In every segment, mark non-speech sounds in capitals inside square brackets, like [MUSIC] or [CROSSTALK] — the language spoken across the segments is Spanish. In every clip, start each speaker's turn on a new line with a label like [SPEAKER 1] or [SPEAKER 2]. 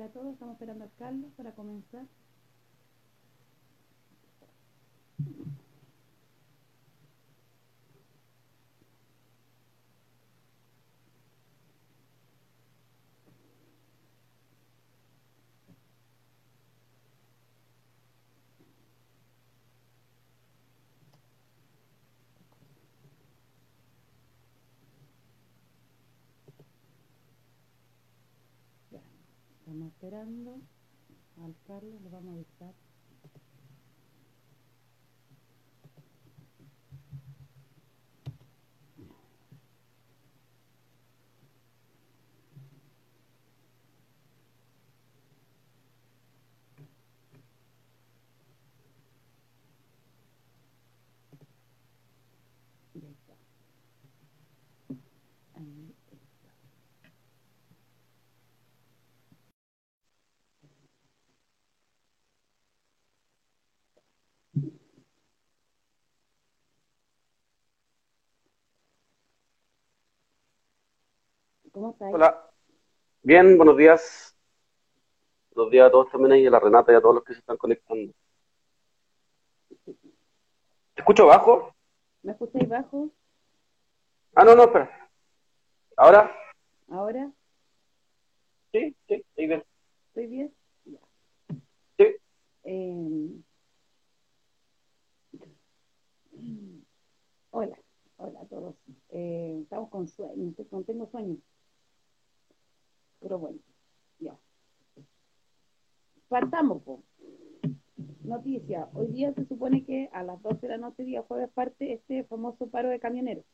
[SPEAKER 1] Hola a todos, estamos esperando a Carlos para comenzar. Ya, estamos esperando al Carlos, lo vamos a avisar. Ya está. Ahí está. ¿Cómo estáis?
[SPEAKER 2] Hola, bien, buenos días. Buenos días a todos también ahí, a la Renata y a todos los que se están conectando. ¿Te escucho bajo?
[SPEAKER 1] ¿Me escucháis bajo?
[SPEAKER 2] Ah, no, no, espera. ¿Ahora?
[SPEAKER 1] ¿Ahora?
[SPEAKER 2] Sí, sí, ahí bien.
[SPEAKER 1] ¿Estoy bien? Ya.
[SPEAKER 2] Sí.
[SPEAKER 1] Eh, hola, hola a todos. Eh, estamos con sueño, tengo sueño. Pero bueno, ya. Partamos, po. Noticia, hoy día se supone que a las 12 de la noche, día jueves, parte este famoso paro de camioneros.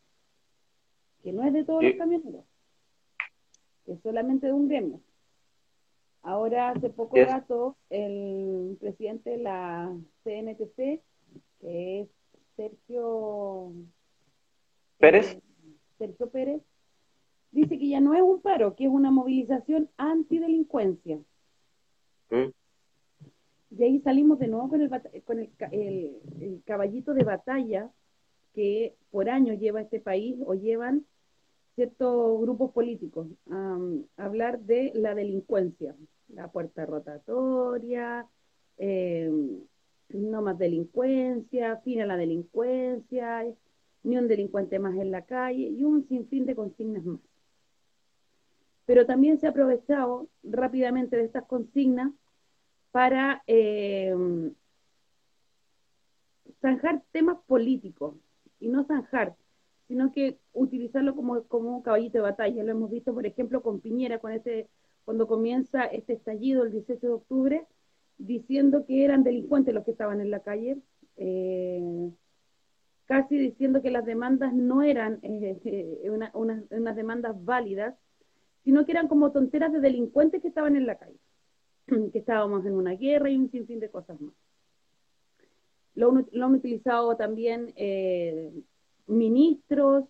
[SPEAKER 1] Que no es de todos
[SPEAKER 2] Sí.
[SPEAKER 1] los camioneros, que es solamente de un gremio. Ahora, hace poco rato, el presidente de la CNTC, que es Sergio
[SPEAKER 2] ¿Pérez?
[SPEAKER 1] eh, Sergio Pérez, dice que ya no es un paro, que es una movilización antidelincuencia.
[SPEAKER 2] ¿Mm?
[SPEAKER 1] Y ahí salimos de nuevo con el, con el, ca- el- el caballito de batalla que por años lleva este país o llevan ciertos grupos políticos a hablar de la delincuencia, la puerta rotatoria, eh, no más delincuencia, fin a la delincuencia, ni un delincuente más en la calle y un sinfín de consignas más. Pero también se ha aprovechado rápidamente de estas consignas para eh, zanjar temas políticos, y no zanjar, sino que utilizarlo como, como un caballito de batalla. Lo hemos visto, por ejemplo, con Piñera, con este, cuando comienza este estallido el 18 de octubre, diciendo que eran delincuentes los que estaban en la calle, eh, casi diciendo que las demandas no eran eh, [LAUGHS] una- una- unas demandas válidas, sino que eran como tonteras de delincuentes que estaban en la calle [CLEARS THROAT] que estábamos en una guerra y un sinfín de cosas más. Lo, han- utilizado también eh, ministros,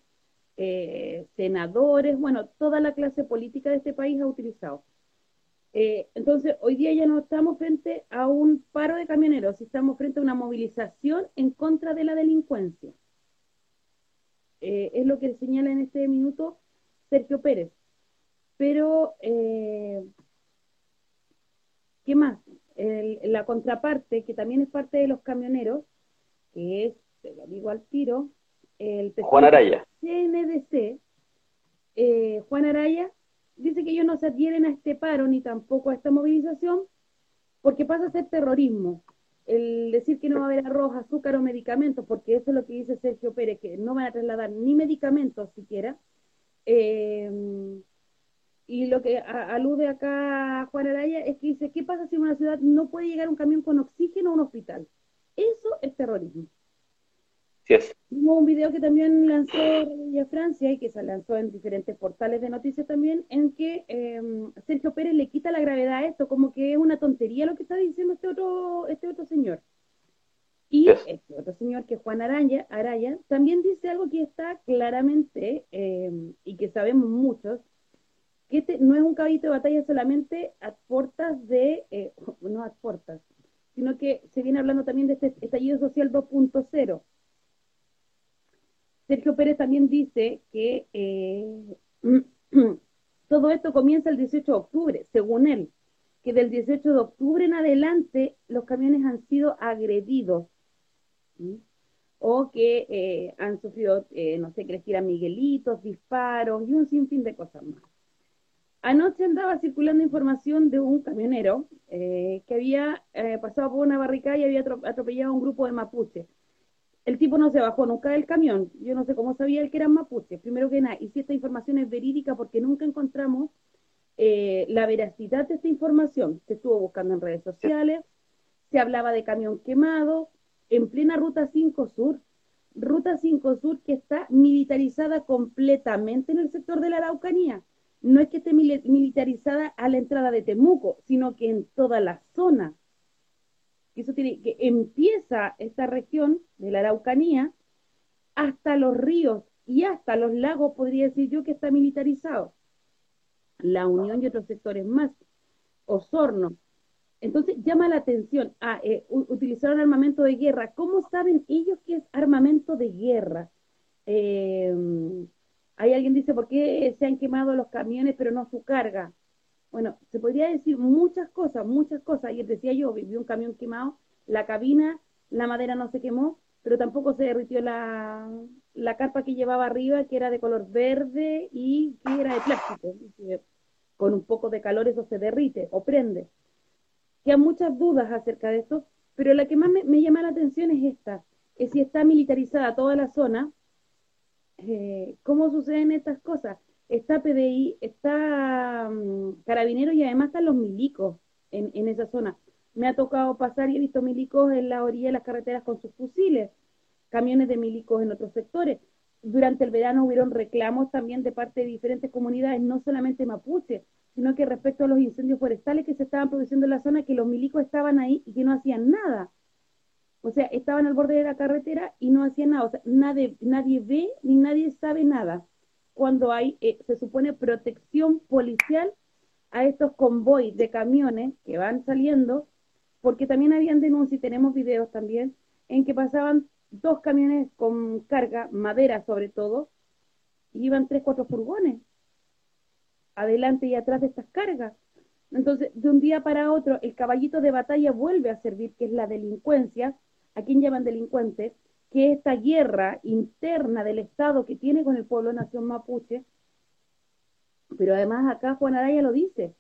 [SPEAKER 1] eh, senadores, bueno, toda la clase política de este país ha utilizado. Eh, entonces, hoy día ya no estamos frente a un paro de camioneros, estamos frente a una movilización en contra de la delincuencia. Es lo que señala en este minuto Sergio Pérez. Pero eh, ¿Qué más? El- la contraparte, que también es parte de los camioneros, que es, te lo digo al tiro, el
[SPEAKER 2] Juan Araya.
[SPEAKER 1] CNDC, eh, Juan Araya, dice que ellos no se adhieren a este paro ni tampoco a esta movilización porque pasa a ser terrorismo. El decir que no va a haber arroz, azúcar o medicamentos, porque eso es lo que dice Sergio Pérez, que no van a trasladar ni medicamentos siquiera. Eh, y lo que a- alude acá Juan Araya es que dice, ¿qué pasa si en una ciudad no puede llegar un camión con oxígeno a un hospital? Eso es terrorismo.
[SPEAKER 2] Sí es.
[SPEAKER 1] Hubo un video que también lanzó ya Francia y que se lanzó en diferentes portales de noticias también, en que eh, Sergio Pérez le quita la gravedad a esto, como que es una tontería lo que está diciendo este otro, este otro señor. Y
[SPEAKER 2] Yes.
[SPEAKER 1] este otro señor, que es Juan Araya, Araya, también dice algo que está claramente, eh, y que sabemos muchos, este no es un caballito de batalla solamente a puertas de, eh, [LAUGHS] no a puertas, sino que se viene hablando también de este estallido social 2.0. Sergio Pérez también dice que eh, [CLEARS THROAT] todo esto comienza el 18 de octubre, según él, que del 18 de octubre en adelante los camiones han sido agredidos o que eh, han sufrido, no sé, que les tiran miguelitos, disparos y un sinfín de cosas más. Anoche andaba circulando información de un camionero eh, que había pasado por una barricada y había atropellado a un grupo de mapuches. El tipo no se bajó nunca del camión. Yo no sé cómo sabía él que eran mapuches. Primero que nada, y si esta información es verídica porque nunca encontramos la veracidad de esta información. Se estuvo buscando en redes sociales, se hablaba de camión quemado, en plena Ruta 5 Sur, Ruta 5 Sur que está militarizada completamente en el sector de la Araucanía. No es que esté militarizada a la entrada de Temuco, sino que en toda la zona. Eso tiene que empieza esta región de la Araucanía hasta los ríos y hasta los lagos, podría decir yo, que está militarizado. La Unión y otros sectores más. Osorno, entonces llama la atención, ah, eh, utilizaron armamento de guerra. ¿Cómo saben ellos que es armamento de guerra? Eh, hay alguien dice, ¿por qué se han quemado los camiones pero no su carga? Bueno, se podría decir muchas cosas, muchas cosas. Ayer decía yo, vi un camión quemado, la cabina, la madera no se quemó, pero tampoco se derritió la, la carpa que llevaba arriba, que era de color verde y que era de plástico. Con un poco de calor eso se derrite o prende hay muchas dudas acerca de esto, pero la que más me, llama la atención es esta, es si está militarizada toda la zona, eh, ¿cómo suceden estas cosas? Está PDI, está um, Carabineros y además están los milicos en, en esa zona. Me ha tocado pasar y he visto milicos en la orilla de las carreteras con sus fusiles, camiones de milicos en otros sectores. Durante el verano hubieron reclamos también de parte de diferentes comunidades, no solamente mapuche, sino que respecto a los incendios forestales que se estaban produciendo en la zona, que los milicos estaban ahí y que no hacían nada. O sea, estaban al borde de la carretera y no hacían nada. O sea, nadie, ve ni nadie sabe nada cuando hay, eh, se supone, protección policial a estos convoys de camiones que van saliendo, porque también habían denuncias, y tenemos videos también, en que pasaban dos camiones con carga, madera sobre todo, y iban tres, cuatro furgones adelante y atrás de estas cargas. Entonces, de un día para otro, el caballito de batalla vuelve a servir, que es la delincuencia, a quien llaman delincuente, que esta guerra interna del Estado que tiene con el pueblo nación mapuche, pero además acá Juan Araya lo dice.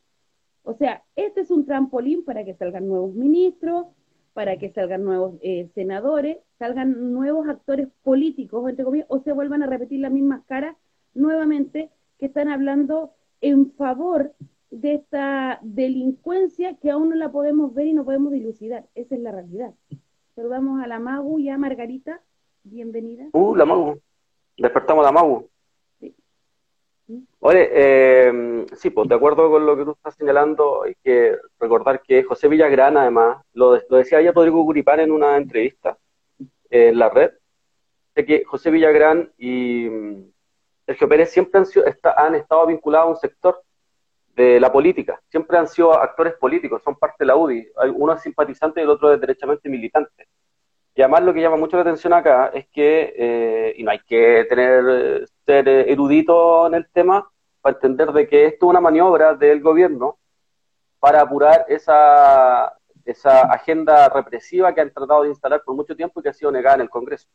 [SPEAKER 1] O sea, este es un trampolín para que salgan nuevos ministros, para que salgan nuevos eh, senadores, salgan nuevos actores políticos, entre comillas, o se vuelvan a repetir las mismas caras nuevamente que están hablando en favor de esta delincuencia que aún no la podemos ver y no podemos dilucidar. Esa es la realidad. Saludamos a la Magu y a Margarita. Bienvenida.
[SPEAKER 2] Uh, la Magu. Despertamos a la Magu. Sí. Oye, eh, sí, pues de acuerdo con lo que tú estás señalando, hay que recordar que José Villagrán, además, lo, lo decía ya Rodrigo Curipán en una entrevista en la red, de que José Villagrán y Sergio Pérez siempre han, estado vinculados a un sector de la política, siempre han sido actores políticos, son parte de la UDI, uno es simpatizante y el otro es derechamente militante. Y además lo que llama mucho la atención acá es que, eh, y no hay que tener ser erudito en el tema para entender de que esto es una maniobra del gobierno para apurar esa, esa agenda represiva que han tratado de instalar por mucho tiempo y que ha sido negada en el Congreso.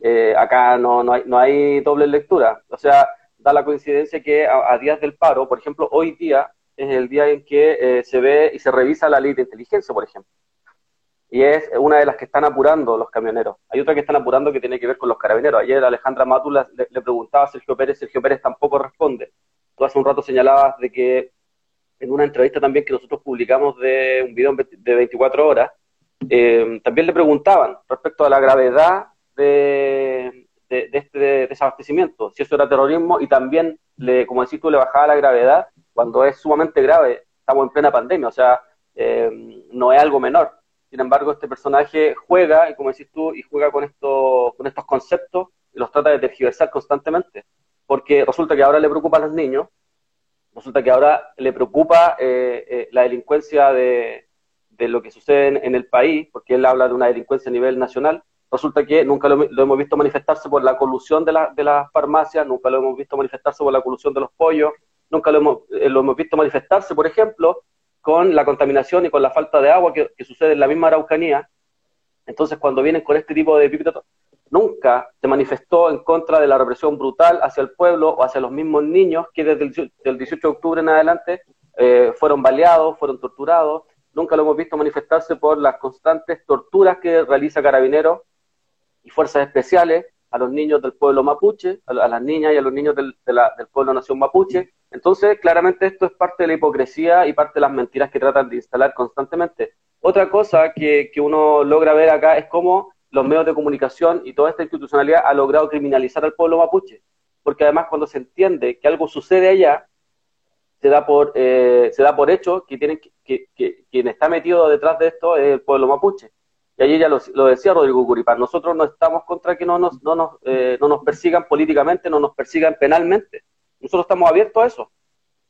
[SPEAKER 2] Eh, acá no, no, hay, no hay doble lectura. O sea, da la coincidencia que a, días del paro, por ejemplo, hoy día es el día en que eh, se ve y se revisa la ley de inteligencia, por ejemplo. Y es una de las que están apurando los camioneros. Hay otra que están apurando que tiene que ver con los carabineros. Ayer Alejandra Matula le, preguntaba a Sergio Pérez, Sergio Pérez tampoco responde. Tú hace un rato señalabas de que en una entrevista también que nosotros publicamos de un video de 24 horas, eh, también le preguntaban respecto a la gravedad de, este desabastecimiento, si eso era terrorismo y también, le, como decís tú, le bajaba la gravedad cuando es sumamente grave, estamos en plena pandemia, o sea, eh, no es algo menor. Sin embargo, este personaje juega, y como decís tú, y juega con, esto, con estos conceptos y los trata de tergiversar constantemente, porque resulta que ahora le preocupa a los niños, resulta que ahora le preocupa eh, eh, la delincuencia de, de, lo que sucede en, el país, porque él habla de una delincuencia a nivel nacional, resulta que nunca lo, hemos visto manifestarse por la colusión de, de las farmacias, nunca lo hemos visto manifestarse por la colusión de los pollos, nunca lo hemos, eh, lo hemos visto manifestarse, por ejemplo, con la contaminación y con la falta de agua que, sucede en la misma Araucanía. Entonces, cuando vienen con este tipo de epítetos, nunca se manifestó en contra de la represión brutal hacia el pueblo o hacia los mismos niños que desde el, 18 de octubre en adelante eh, fueron baleados, fueron torturados. Nunca lo hemos visto manifestarse por las constantes torturas que realiza Carabineros y Fuerzas Especiales a los niños del pueblo mapuche, a, las niñas y a los niños del, del pueblo nación mapuche. Entonces, claramente esto es parte de la hipocresía y parte de las mentiras que tratan de instalar constantemente. Otra cosa que, que uno logra ver acá es cómo los medios de comunicación y toda esta institucionalidad ha logrado criminalizar al pueblo mapuche. Porque además cuando se entiende que algo sucede allá, se da por, eh, se da por hecho que, tienen que, que, quien está metido detrás de esto es el pueblo mapuche. Y allí ya lo, decía Rodrigo Curipán, nosotros no estamos contra que no nos, no, nos, eh, no nos persigan políticamente, no nos persigan penalmente. Nosotros estamos abiertos a eso.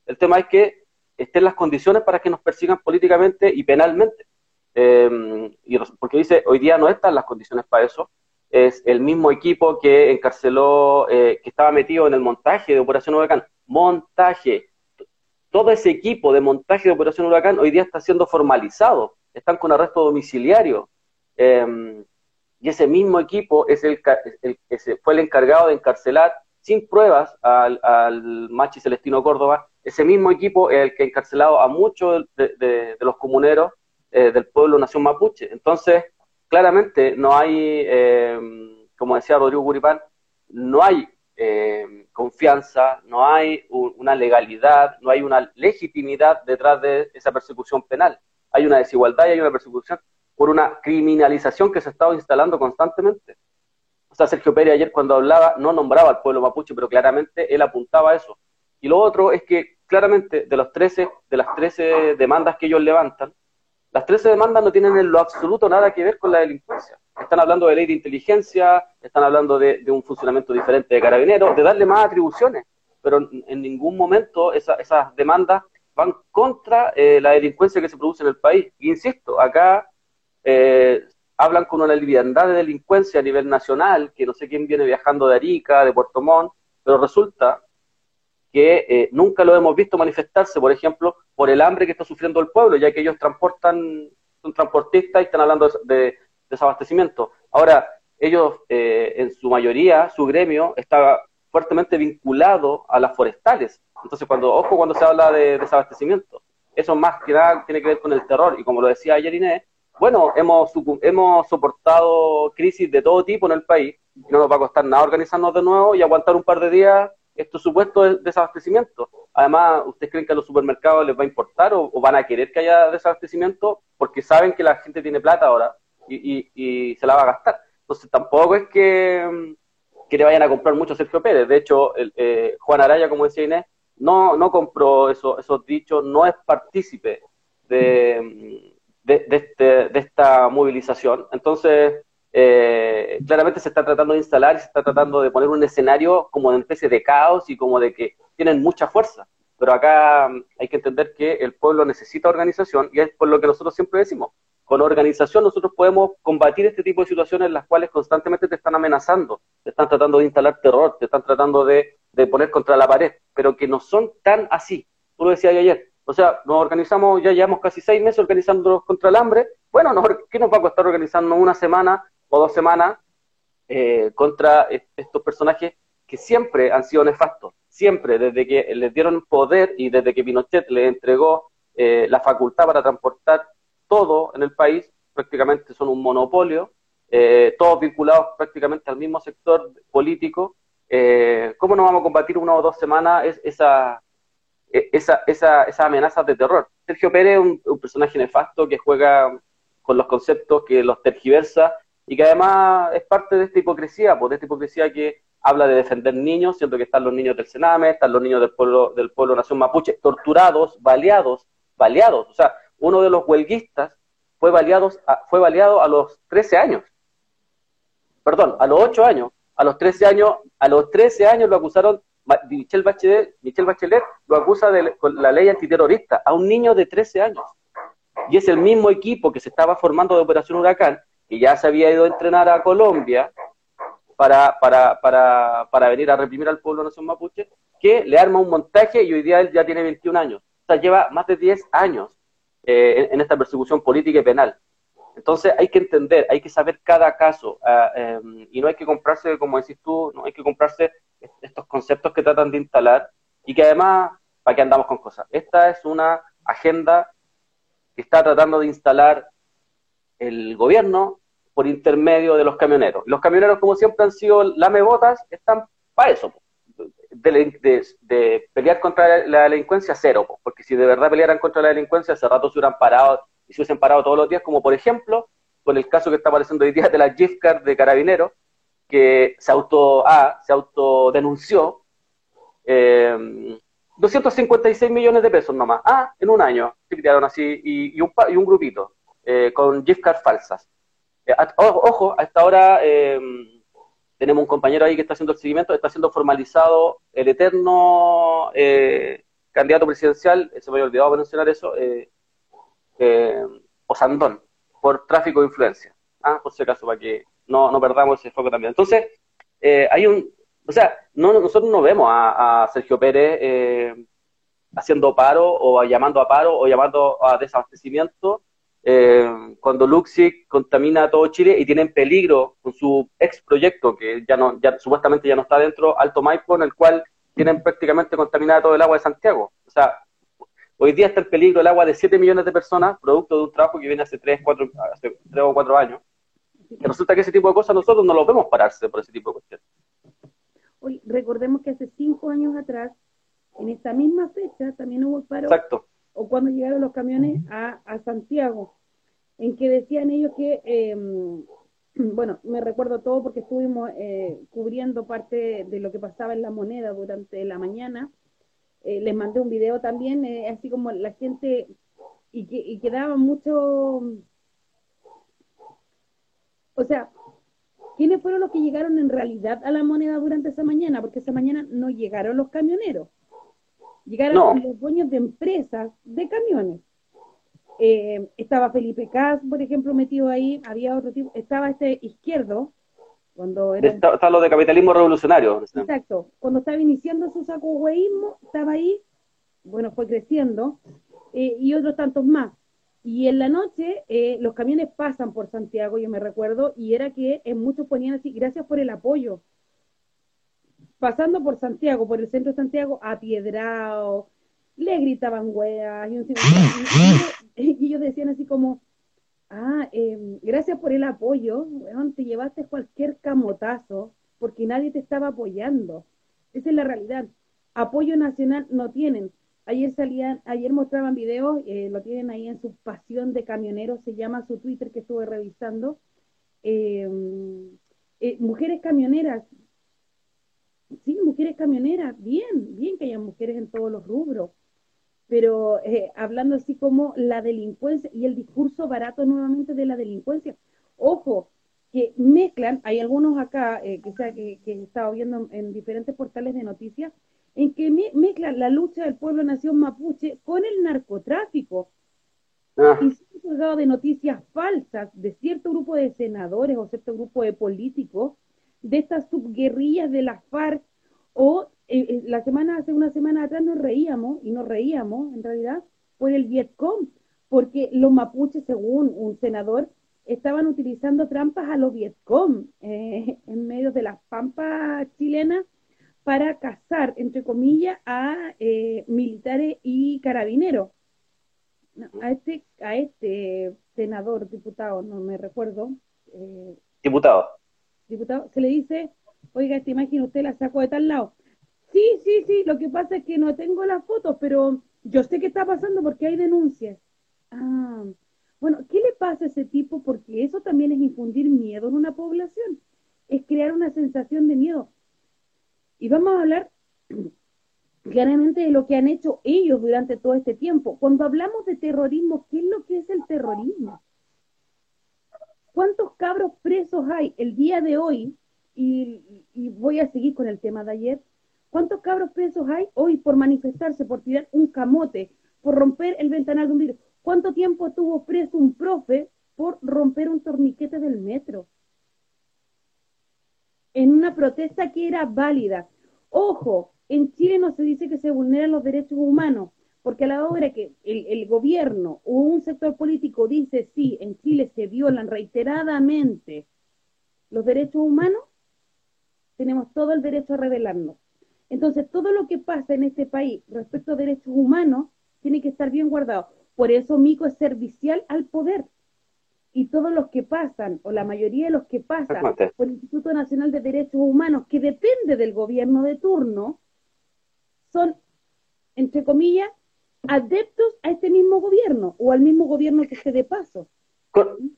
[SPEAKER 2] El tema es que estén las condiciones para que nos persigan políticamente y penalmente. Y porque dice, hoy día no están las condiciones para eso. Es el mismo equipo que encarceló, eh, que estaba metido en el montaje de Operación Huracán. Montaje. Todo ese equipo de montaje de Operación Huracán hoy día está siendo formalizado. Están con arresto domiciliario. Em, y ese mismo equipo es el, fue el encargado de encarcelar sin pruebas al, Machi Celestino Córdoba. Ese mismo equipo es el que ha encarcelado a muchos de, los comuneros eh, del pueblo Nación Mapuche. Entonces, claramente no hay, em, como decía Rodrigo Guripán, no hay em, confianza, no hay una legalidad, no hay una legitimidad detrás de esa persecución penal. Hay una desigualdad y hay una persecución por una criminalización que se ha instalando constantemente. O sea, Sergio Pérez ayer cuando hablaba no nombraba al pueblo mapuche, pero claramente él apuntaba a eso. Y lo otro es que claramente de, los 13, de las 13 demandas que ellos levantan, las 13 demandas no tienen en lo absoluto nada que ver con la delincuencia. Están hablando de ley de inteligencia, están hablando de, un funcionamiento diferente de carabineros, de darle más atribuciones, pero en ningún momento esas demandas van contra eh, la delincuencia que se produce en el país. insisto, acá eh, hablan con una liviandad de delincuencia a nivel nacional, que no sé quién viene viajando de Arica, de Puerto Montt, pero resulta que eh, nunca lo hemos visto manifestarse, por ejemplo, por el hambre que está sufriendo el pueblo, ya que ellos transportan, son transportistas y están hablando de, desabastecimiento. Ahora, ellos, eh, en su mayoría, su gremio está fuertemente vinculado a las forestales. Entonces, cuando, ojo cuando se habla de desabastecimiento, eso más que nada tiene que ver con el terror. Y como lo decía ayer Inés, bueno, hemos, hemos soportado crisis de todo tipo en el país y no nos va a costar nada organizarnos de nuevo y aguantar un par de días estos supuestos desabastecimientos. Además, ¿ustedes creen que a los supermercados les va a importar o, van a querer que haya desabastecimiento? Porque saben que la gente tiene plata ahora y, se la va a gastar. Entonces, tampoco es que, que le vayan a comprar mucho Sergio Pérez. De hecho, el, eh, Juan Araya, como decía Inés, no, no compró eso, esos dichos, no es partícipe de de, este, de esta movilización. Entonces, eh, claramente se está tratando de instalar se está tratando de poner un escenario como de especie de caos y como de que tienen mucha fuerza. Pero acá mm, hay que entender que el pueblo necesita organización y es por lo que nosotros siempre decimos. Con organización nosotros podemos combatir este tipo de situaciones en las cuales constantemente te están amenazando, te están tratando de instalar terror, te están tratando de, de poner contra la pared, pero que no son tan así. Tú lo decías ayer, o sea, nos organizamos, ya llevamos casi seis meses organizándonos contra el hambre. Bueno, ¿qué nos va a costar organizarnos una semana o dos semanas eh, contra estos personajes que siempre han sido nefastos? Siempre, desde que les dieron poder y desde que Pinochet les entregó eh, la facultad para transportar todo en el país, prácticamente son un monopolio, eh, todos vinculados prácticamente al mismo sector político. ¿Cómo no vamos a combatir una o dos semanas esa esa, esa, esas amenazas de terror. Sergio Pérez es un, personaje nefasto que juega con los conceptos, que los tergiversa y que además es parte de esta hipocresía, pues, de esta hipocresía que habla de defender niños, siendo que están los niños del Sename, están los niños del pueblo, del pueblo Nación Mapuche, torturados, baleados, baleados. O sea, uno de los huelguistas fue, baleados fue baleado a los 13 años. Perdón, a los 8 años. A los 13 años, a los 13 años lo acusaron Michelle Bachelet, Bachelet lo acusa de la ley antiterrorista a un niño de 13 años. Y es el mismo equipo que se estaba formando de Operación Huracán, que ya se había ido a entrenar a Colombia para, para, para, para venir a reprimir al pueblo nación mapuche, que le arma un montaje y hoy día él ya tiene 21 años. O sea, lleva más de 10 años eh, en, esta persecución política y penal. Entonces hay que entender, hay que saber cada caso em, y no hay que comprarse, como decís tú, no hay que comprarse estos conceptos que tratan de instalar y que además, ¿para qué andamos con cosas? Esta es una agenda que está tratando de instalar el gobierno por intermedio de los camioneros. Los camioneros, como siempre han sido lamebotas, están para eso, de, pelear contra la delincuencia, cero, porque si de verdad pelearan contra la delincuencia, hace rato se hubieran parado y se hubiesen parado todos los días, como por ejemplo, con el caso que está apareciendo hoy día de la gift card de Carabineros, que se auto, ah, se autodenunció eh, 256 millones de pesos nomás. Ah, en un año se crearon así, y, un, y un grupito eh, con gift cards falsas. Eh, ojo, hasta ahora eh, tenemos un compañero ahí que está haciendo el seguimiento, está siendo formalizado el eterno candidato presidencial, se me había olvidado mencionar eso, Osandón, por tráfico de influencia. Ah, por si acaso, para que no, no perdamos ese foco también. Entonces, hay un, o sea, no, nosotros no vemos a, Sergio Pérez eh, haciendo paro o llamando a paro o llamando a desabastecimiento eh, cuando Luxic contamina a todo Chile y tiene en peligro con su ex proyecto que ya no, ya supuestamente ya no está dentro, Alto Maipo, en el cual tienen prácticamente contaminada todo el agua de Santiago. O sea, hoy día está en peligro el agua de 7 millones de personas, producto de un trabajo que viene hace 3, 4, hace 3 o 4 años. Y resulta que ese tipo de cosas nosotros no lo vemos pararse por ese tipo de cuestiones.
[SPEAKER 1] Hoy, recordemos que hace cinco años atrás, en esta misma fecha, también hubo paro.
[SPEAKER 2] Exacto.
[SPEAKER 1] O cuando llegaron los camiones a, Santiago, en que decían ellos que, em, [CLEARS THROAT] bueno, me recuerdo todo porque estuvimos eh, cubriendo parte de lo que pasaba en la moneda durante la mañana. Eh, les mandé un video también, eh, así como la gente, y que, y que daba mucho, o sea, ¿Quiénes fueron los que llegaron en realidad a la moneda durante esa mañana? Porque esa mañana no llegaron los camioneros. Llegaron los dueños de empresas de camiones. Eh, estaba Felipe Cas, por ejemplo, metido ahí. Había otro tipo. Estaba este izquierdo. Cuando era...
[SPEAKER 2] Está, lo de capitalismo revolucionario.
[SPEAKER 1] Exacto. Cuando estaba iniciando su saco estaba ahí. Bueno, fue creciendo. Eh, y otros tantos más. Y en la noche eh, los camiones pasan por Santiago, yo me recuerdo, y era que en muchos ponían así, gracias por el apoyo. Pasando por Santiago, por el centro de Santiago, a Piedrao, le gritaban weas, y, [LAUGHS] y, ellos decían así como, ah, em, gracias por el apoyo, te llevaste cualquier camotazo, porque nadie te estaba apoyando. Esa es la realidad. Apoyo nacional no tienen Ayer salían, ayer mostraban videos, eh, lo tienen ahí en su pasión de camioneros, se llama su Twitter que estuve revisando. Em, eh, mujeres camioneras, sí, mujeres camioneras, bien, bien que haya mujeres en todos los rubros, pero eh, hablando así como la delincuencia y el discurso barato nuevamente de la delincuencia. Ojo, que mezclan, hay algunos acá que, sea, que, que he estado viendo en diferentes portales de noticias, en que mezclan la lucha del pueblo nación mapuche con el narcotráfico. Ah. Y se han colgado de noticias falsas de cierto grupo de senadores o cierto grupo de políticos de estas subguerrillas de la FARC o eh, eh, la semana, hace una semana atrás nos reíamos, y nos reíamos en realidad, por el Vietcong, porque los mapuches, según un senador, estaban utilizando trampas a los Vietcong eh, en medio de las pampas chilenas para cazar, entre comillas, a eh, militares y carabineros. a este, a este senador, diputado, no me recuerdo.
[SPEAKER 2] Eh, diputado.
[SPEAKER 1] Diputado, se le dice, oiga, esta imagen usted la sacó de tal lado. Sí, sí, sí, lo que pasa es que no tengo las fotos, pero yo sé qué está pasando porque hay denuncias. Ah, bueno, ¿qué le pasa a ese tipo? Porque eso también es infundir miedo en una población, es crear una sensación de miedo. Y vamos a hablar claramente de lo que han hecho ellos durante todo este tiempo. Cuando hablamos de terrorismo, ¿qué es lo que es el terrorismo? ¿Cuántos cabros presos hay el día de hoy? Y, voy a seguir con el tema de ayer. ¿Cuántos cabros presos hay hoy por manifestarse, por tirar un camote, por romper el ventanal de un vidrio? ¿Cuánto tiempo tuvo preso un profe por romper un torniquete del metro? En una protesta que era válida. Ojo, en Chile no se dice que se vulneran los derechos humanos, Porque a la hora que el, gobierno o un sector político dice, sí, en Chile se violan reiteradamente los derechos humanos, tenemos todo el derecho a rebelarnos. Entonces, todo lo que pasa en este país respecto a derechos humanos tiene que estar bien guardado. Por eso Mico es servicial al poder. Y todos los que pasan, o la mayoría de los que pasan por el Instituto Nacional de Derechos Humanos, que depende del gobierno de turno, son, entre comillas, adeptos a este mismo gobierno o al mismo gobierno que esté de paso.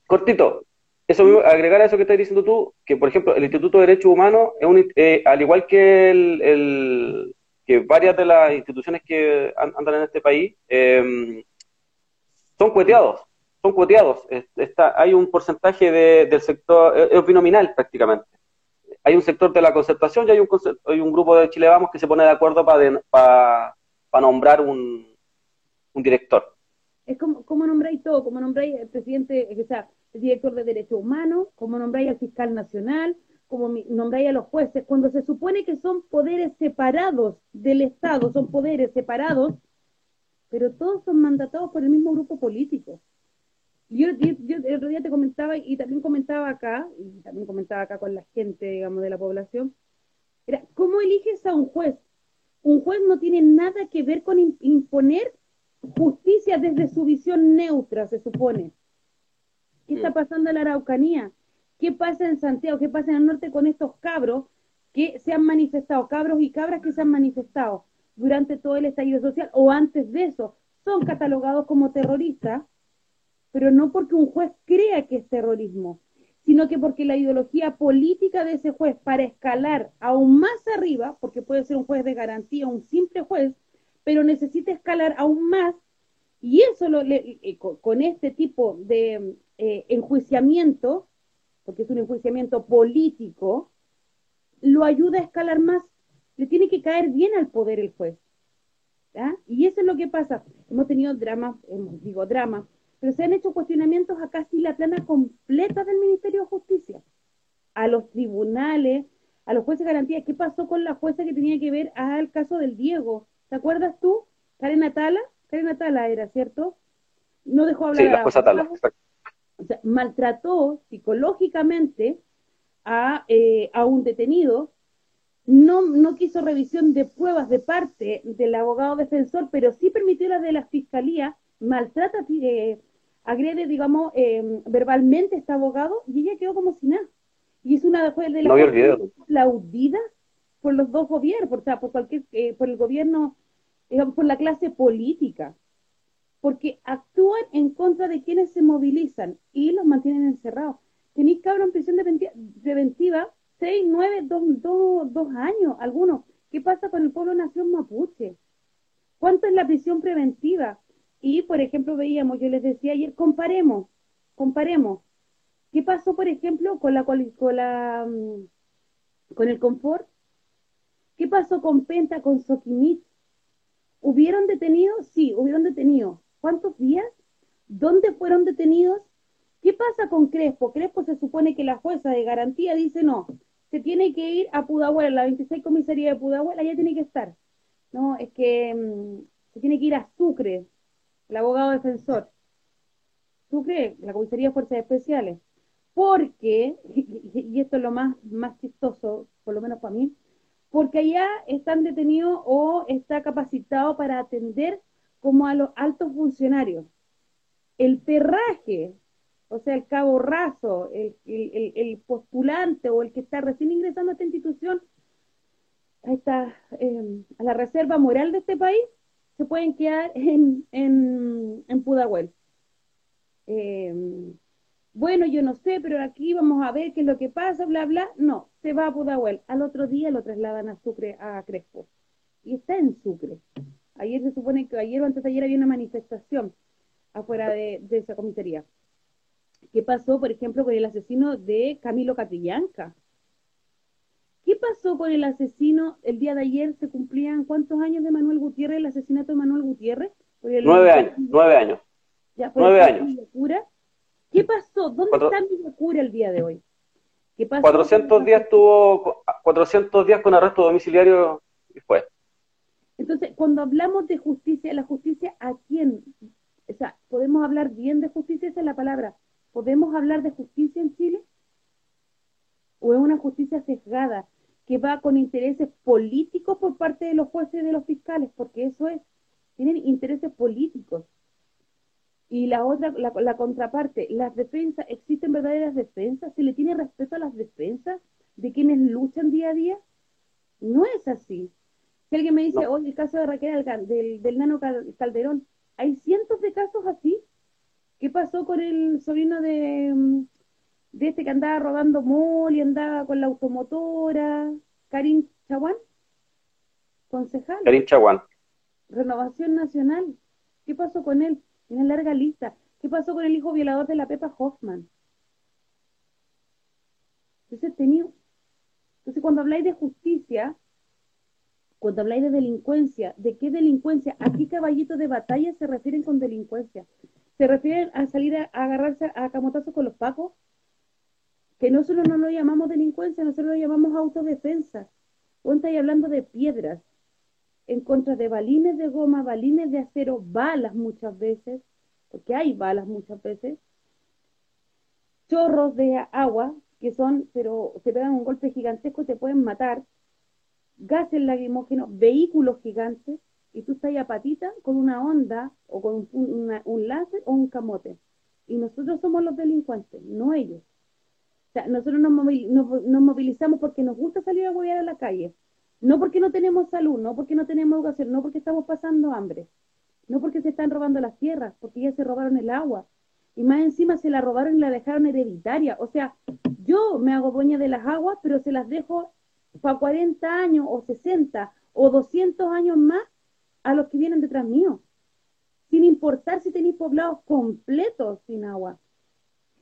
[SPEAKER 2] Cortito, eso agregar a eso que estás diciendo tú, que por ejemplo el Instituto de Derechos Humanos, es un, eh, al igual que, el, que varias de las instituciones que andan en este país, em, son cueteados, son cueteados. Está, hay un porcentaje del sector, es binominal prácticamente. Hay un sector de la concertación y hay un, hay un grupo de Chile Vamos que se pone de acuerdo para para nombrar un, un director.
[SPEAKER 1] Es como, como nombráis todo, como nombráis el presidente, o sea, el director de Derechos Humanos, como nombráis al fiscal nacional, como nombráis a los jueces, cuando se supone que son poderes separados del Estado, son poderes separados, pero todos son mandatados por el mismo grupo político. Yo, yo, el otro día te comentaba, y también comentaba acá, y también comentaba acá con la gente, digamos, de la población, era, ¿cómo eliges a un juez? Un juez no tiene nada que ver con imponer justicia desde su visión neutra, se supone. ¿Qué está pasando en la Araucanía? ¿Qué pasa en Santiago? ¿Qué pasa en el norte con estos cabros que se han manifestado, cabros y cabras que se han manifestado durante todo el estallido social o antes de eso? Son catalogados como terroristas, pero no porque un juez crea que es terrorismo, sino que porque la ideología política de ese juez para escalar aún más arriba, porque puede ser un juez de garantía, un simple juez, pero necesita escalar aún más y eso lo, eh, con, este tipo de eh, enjuiciamiento, porque es un enjuiciamiento político, lo ayuda a escalar más. Le tiene que caer bien al poder el juez. Y eso es lo que pasa. Hemos tenido dramas, digo dramas, pero se han hecho cuestionamientos a casi la plana completa del Ministerio de Justicia, a los tribunales, a los jueces de garantía. ¿Qué pasó con la jueza que tenía que ver al caso del Diego? ¿Te acuerdas tú? Karen Atala, Karen Atala era, ¿cierto? No dejó hablar.
[SPEAKER 2] Sí, la jueza Atala,
[SPEAKER 1] O sea, maltrató psicológicamente a, eh, a un detenido, no, no quiso revisión de pruebas de parte del abogado defensor, pero sí permitió la de la fiscalía, maltrata, eh, agrede, digamos, eh, verbalmente a este abogado y ella quedó como si nada. Y es una de las
[SPEAKER 2] no
[SPEAKER 1] aplaudidas por los dos gobiernos, por, o sea, por cualquier, eh, por el gobierno, digamos, por la clase política, porque actúan en contra de quienes se movilizan y los mantienen encerrados. Tenéis cabros en prisión preventiva, seis, nueve, dos, dos, dos años, algunos. ¿Qué pasa con el pueblo nación mapuche? ¿Cuánto es la prisión preventiva? Y, por ejemplo, veíamos, yo les decía ayer, comparemos, comparemos. ¿Qué pasó, por ejemplo, con la, con la, mm, con el confort? ¿Qué pasó con Penta, con Soquimich? ¿Hubieron detenidos? Sí, hubieron detenidos. ¿Cuántos días? ¿Dónde fueron detenidos? ¿Qué pasa con Crespo? Crespo se supone que la jueza de garantía dice no, se tiene que ir a Pudahuel, la 26 comisaría de Pudahuel, allá tiene que estar. No, es que mm, se tiene que ir a Sucre, el abogado defensor. Sucre, la comisaría de Fuerzas Especiales. Porque, [LAUGHS] y esto es lo más, más chistoso, por lo menos para mí, porque allá están detenidos o está capacitado para atender como a los altos funcionarios. El perraje, o sea, el cabo raso, el, postulante o el que está recién ingresando a esta institución, a, em, a la reserva moral de este país, se pueden quedar en, en, en Pudahuel. Em, bueno, yo no sé, pero aquí vamos a ver qué es lo que pasa, bla, bla. No, se va a Pudahuel. Al otro día lo trasladan a Sucre, a Crespo. Y está en Sucre. Ayer se supone que ayer o antes de ayer había una manifestación afuera de, esa comisaría. ¿Qué pasó, por ejemplo, con el asesino de Camilo Catrillanca? ¿Qué pasó con el asesino? El día de ayer se cumplían cuántos años de Manuel Gutiérrez, el asesinato de Manuel Gutiérrez.
[SPEAKER 2] Nueve años, nueve años.
[SPEAKER 1] Ya, nueve años. ¿Qué pasó? ¿Dónde está mi locura el día de hoy?
[SPEAKER 2] ¿Qué pasó 400 días tuvo 400 días con arresto domiciliario y fue.
[SPEAKER 1] Entonces, cuando hablamos de justicia, la justicia a quién? O sea, ¿podemos hablar bien de justicia? Esa es la palabra. ¿Podemos hablar de justicia en Chile? ¿O es una justicia sesgada que va con intereses políticos por parte de los jueces y de los fiscales? Porque eso es, tienen intereses políticos. Y la otra, la, la contraparte, las defensas, ¿existen verdaderas defensas? ¿Se le tiene respeto a las defensas de quienes luchan día a día? No es así. Si alguien me dice, oye, el caso de Raquel del, del nano Calderón, hay cientos de casos así. ¿Qué pasó con el sobrino de, mm, de este que andaba rodando mol y andaba con la automotora? Karim Chaguán, concejal.
[SPEAKER 2] Karim Chaguán.
[SPEAKER 1] Renovación Nacional. ¿Qué pasó con él? Tiene larga lista. ¿Qué pasó con el hijo violador de la Pepa Hoffman? Entonces, tenido... Entonces cuando habláis de justicia, cuando habláis de delincuencia, ¿de qué delincuencia? ¿A qué caballito de batalla se refieren con delincuencia? ¿Se refieren a salir a, agarrarse a camotazos con los pacos? Que nosotros no lo llamamos delincuencia, nosotros lo llamamos autodefensa. O estáis hablando de piedras, en contra de balines de goma, balines de acero, balas muchas veces, porque hay balas muchas veces, chorros de agua, que son, pero te pegan un golpe gigantesco y te pueden matar, gases lacrimógenos, vehículos gigantes, y tú estás a patita con una onda o con un, láser o un camote. Y nosotros somos los delincuentes, no ellos. Sea, nosotros nos, movilizamos porque nos gusta salir a huevear a la calle. No porque no tenemos salud, no porque no tenemos educación, no porque estamos pasando hambre. No porque se están robando las tierras, porque ya se robaron el agua. Y más encima se la robaron y la dejaron hereditaria. O sea, yo me hago dueña de las aguas, pero se las dejo para 40 años o 60 o 200 años más a los que vienen detrás mío, sin importar si tenéis poblados completos sin agua.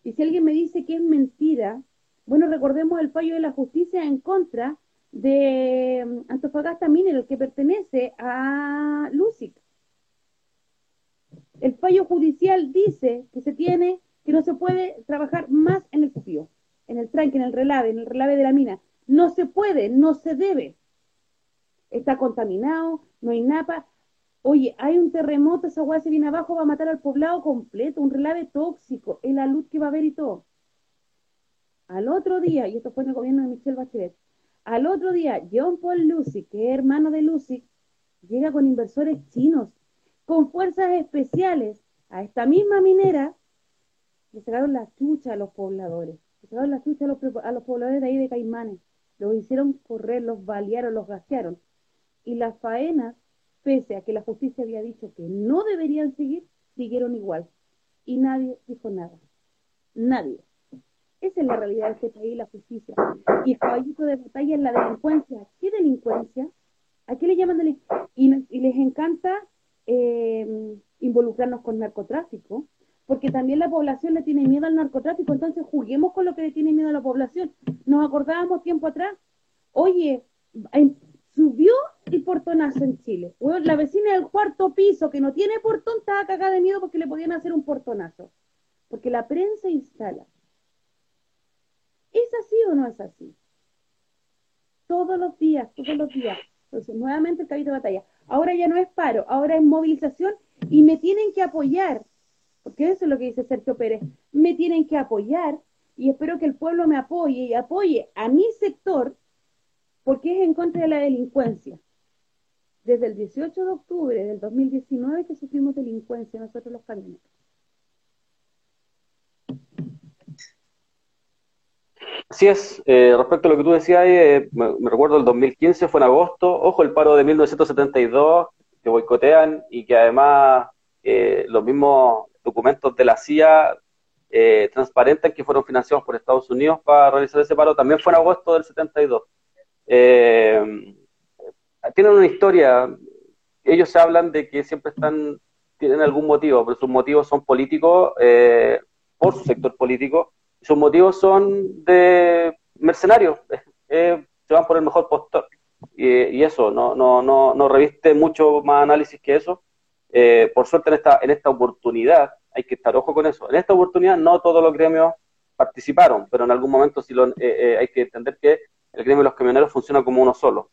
[SPEAKER 1] Y si alguien me dice que es mentira, bueno, recordemos el fallo de la justicia en contra de mm, Antofagasta Mineral, que pertenece a Lucic. El fallo judicial dice que se tiene, que no se puede trabajar más en el frío, en el tranque, en el relave, en el relave de la mina. No se puede, no se debe. Está contaminado, no hay napa. Oye, hay un terremoto, esa agua se viene abajo, va a matar al poblado completo, un relave tóxico, es la luz que va a haber y todo. Al otro día, y esto fue en el gobierno de Michelle Bachelet, al otro día, John Paul Lucy, que es hermano de Lucy, llega con inversores chinos, con fuerzas especiales, a esta misma minera, le sacaron la chucha a los pobladores, le sacaron la chucha a los, a los pobladores de ahí de Caimanes los hicieron correr, los balearon, los gasearon. Y las faenas, pese a que la justicia había dicho que no deberían seguir, siguieron igual. Y nadie dijo nada. Nadie. Esa es la realidad de este país, la justicia. Y el caballito de batalla es la delincuencia. ¿Qué delincuencia? ¿A qué le llaman? Y, les encanta eh, involucrarnos con narcotráfico, porque también la población le tiene miedo al narcotráfico, entonces juguemos con lo que le tiene miedo a la población. Nos acordábamos tiempo atrás, oye, subió el portonazo en Chile. la vecina del cuarto piso que no tiene portón estaba cagada de miedo porque le podían hacer un portonazo, porque la prensa instala. ¿Es así o no es así? Todos los días, todos los días. Entonces, nuevamente el cabito de batalla. Ahora ya no es paro, ahora es movilización y me tienen que apoyar porque eso es lo que dice Sergio Pérez, me tienen que apoyar y espero que el pueblo me apoye y apoye a mi sector porque es en contra de la delincuencia. Desde el 18 de octubre del 2019 que sufrimos delincuencia nosotros los camioneros.
[SPEAKER 2] Así es, eh, respecto a lo que tú decías, eh, me, recuerdo el 2015, fue en agosto, ojo, el paro de 1972 que boicotean y que además eh, los mismos documentos de la CIA eh, transparentes que fueron financiados por Estados Unidos para realizar ese paro, también fue en agosto del 72. Eh, tienen una historia, ellos hablan de que siempre están, tienen algún motivo, pero sus motivos son políticos, eh, por su sector político, sus motivos son de mercenarios, [LAUGHS] se van por el mejor postor. Y, y, eso, no, no, no, no reviste mucho más análisis que eso. Eh, por suerte en esta, en esta oportunidad, hay que estar ojo con eso, en esta oportunidad no todos los gremios participaron, pero en algún momento sí lo, eh, eh, hay que entender que el gremio de los camioneros funciona como uno solo.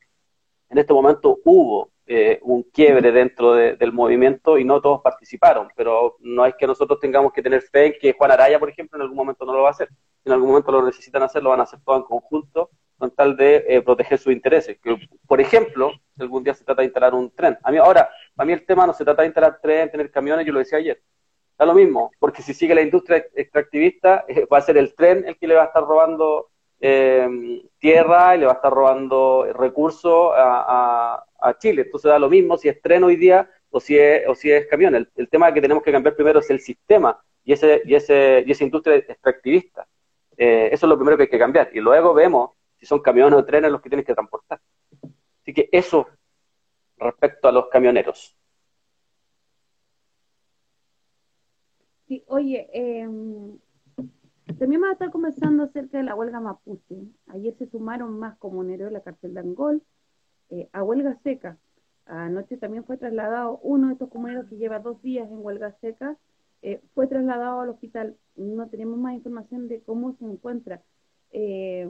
[SPEAKER 2] En este momento hubo eh, un quiebre dentro del movimiento y no todos participaron, pero no es que nosotros tengamos que tener fe en que Juan Araya, por ejemplo, en algún momento no lo va a hacer. En algún momento lo necesitan hacer, lo van a hacer todo en conjunto con tal de eh, proteger sus intereses. Que, por ejemplo, algún día se trata de instalar un tren. A mí ahora, para mí el tema no se trata de instalar tren, tener camiones, yo lo decía ayer. Da lo mismo, porque si sigue la industria extractivista, eh, va a ser el tren el que le va a estar robando tierra y le va a estar robando recursos a, Chile. Entonces da lo mismo si es tren hoy día o si es, o si es camión. El, tema que tenemos que cambiar primero es el sistema y, ese, y, ese, y esa industria extractivista. Eh, eso es lo primero que hay que cambiar. Y luego vemos si son camiones o trenes los que tienes que transportar. Así que eso respecto a los camioneros.
[SPEAKER 1] Sí, oye, eh, también vamos a estar conversando acerca de la huelga mapuche. Ayer se sumaron más comuneros de la cárcel de Angol eh, a huelga seca. Anoche también fue trasladado uno de estos comuneros que lleva dos días en huelga seca, eh, fue trasladado al hospital. No tenemos más información de cómo se encuentra, eh,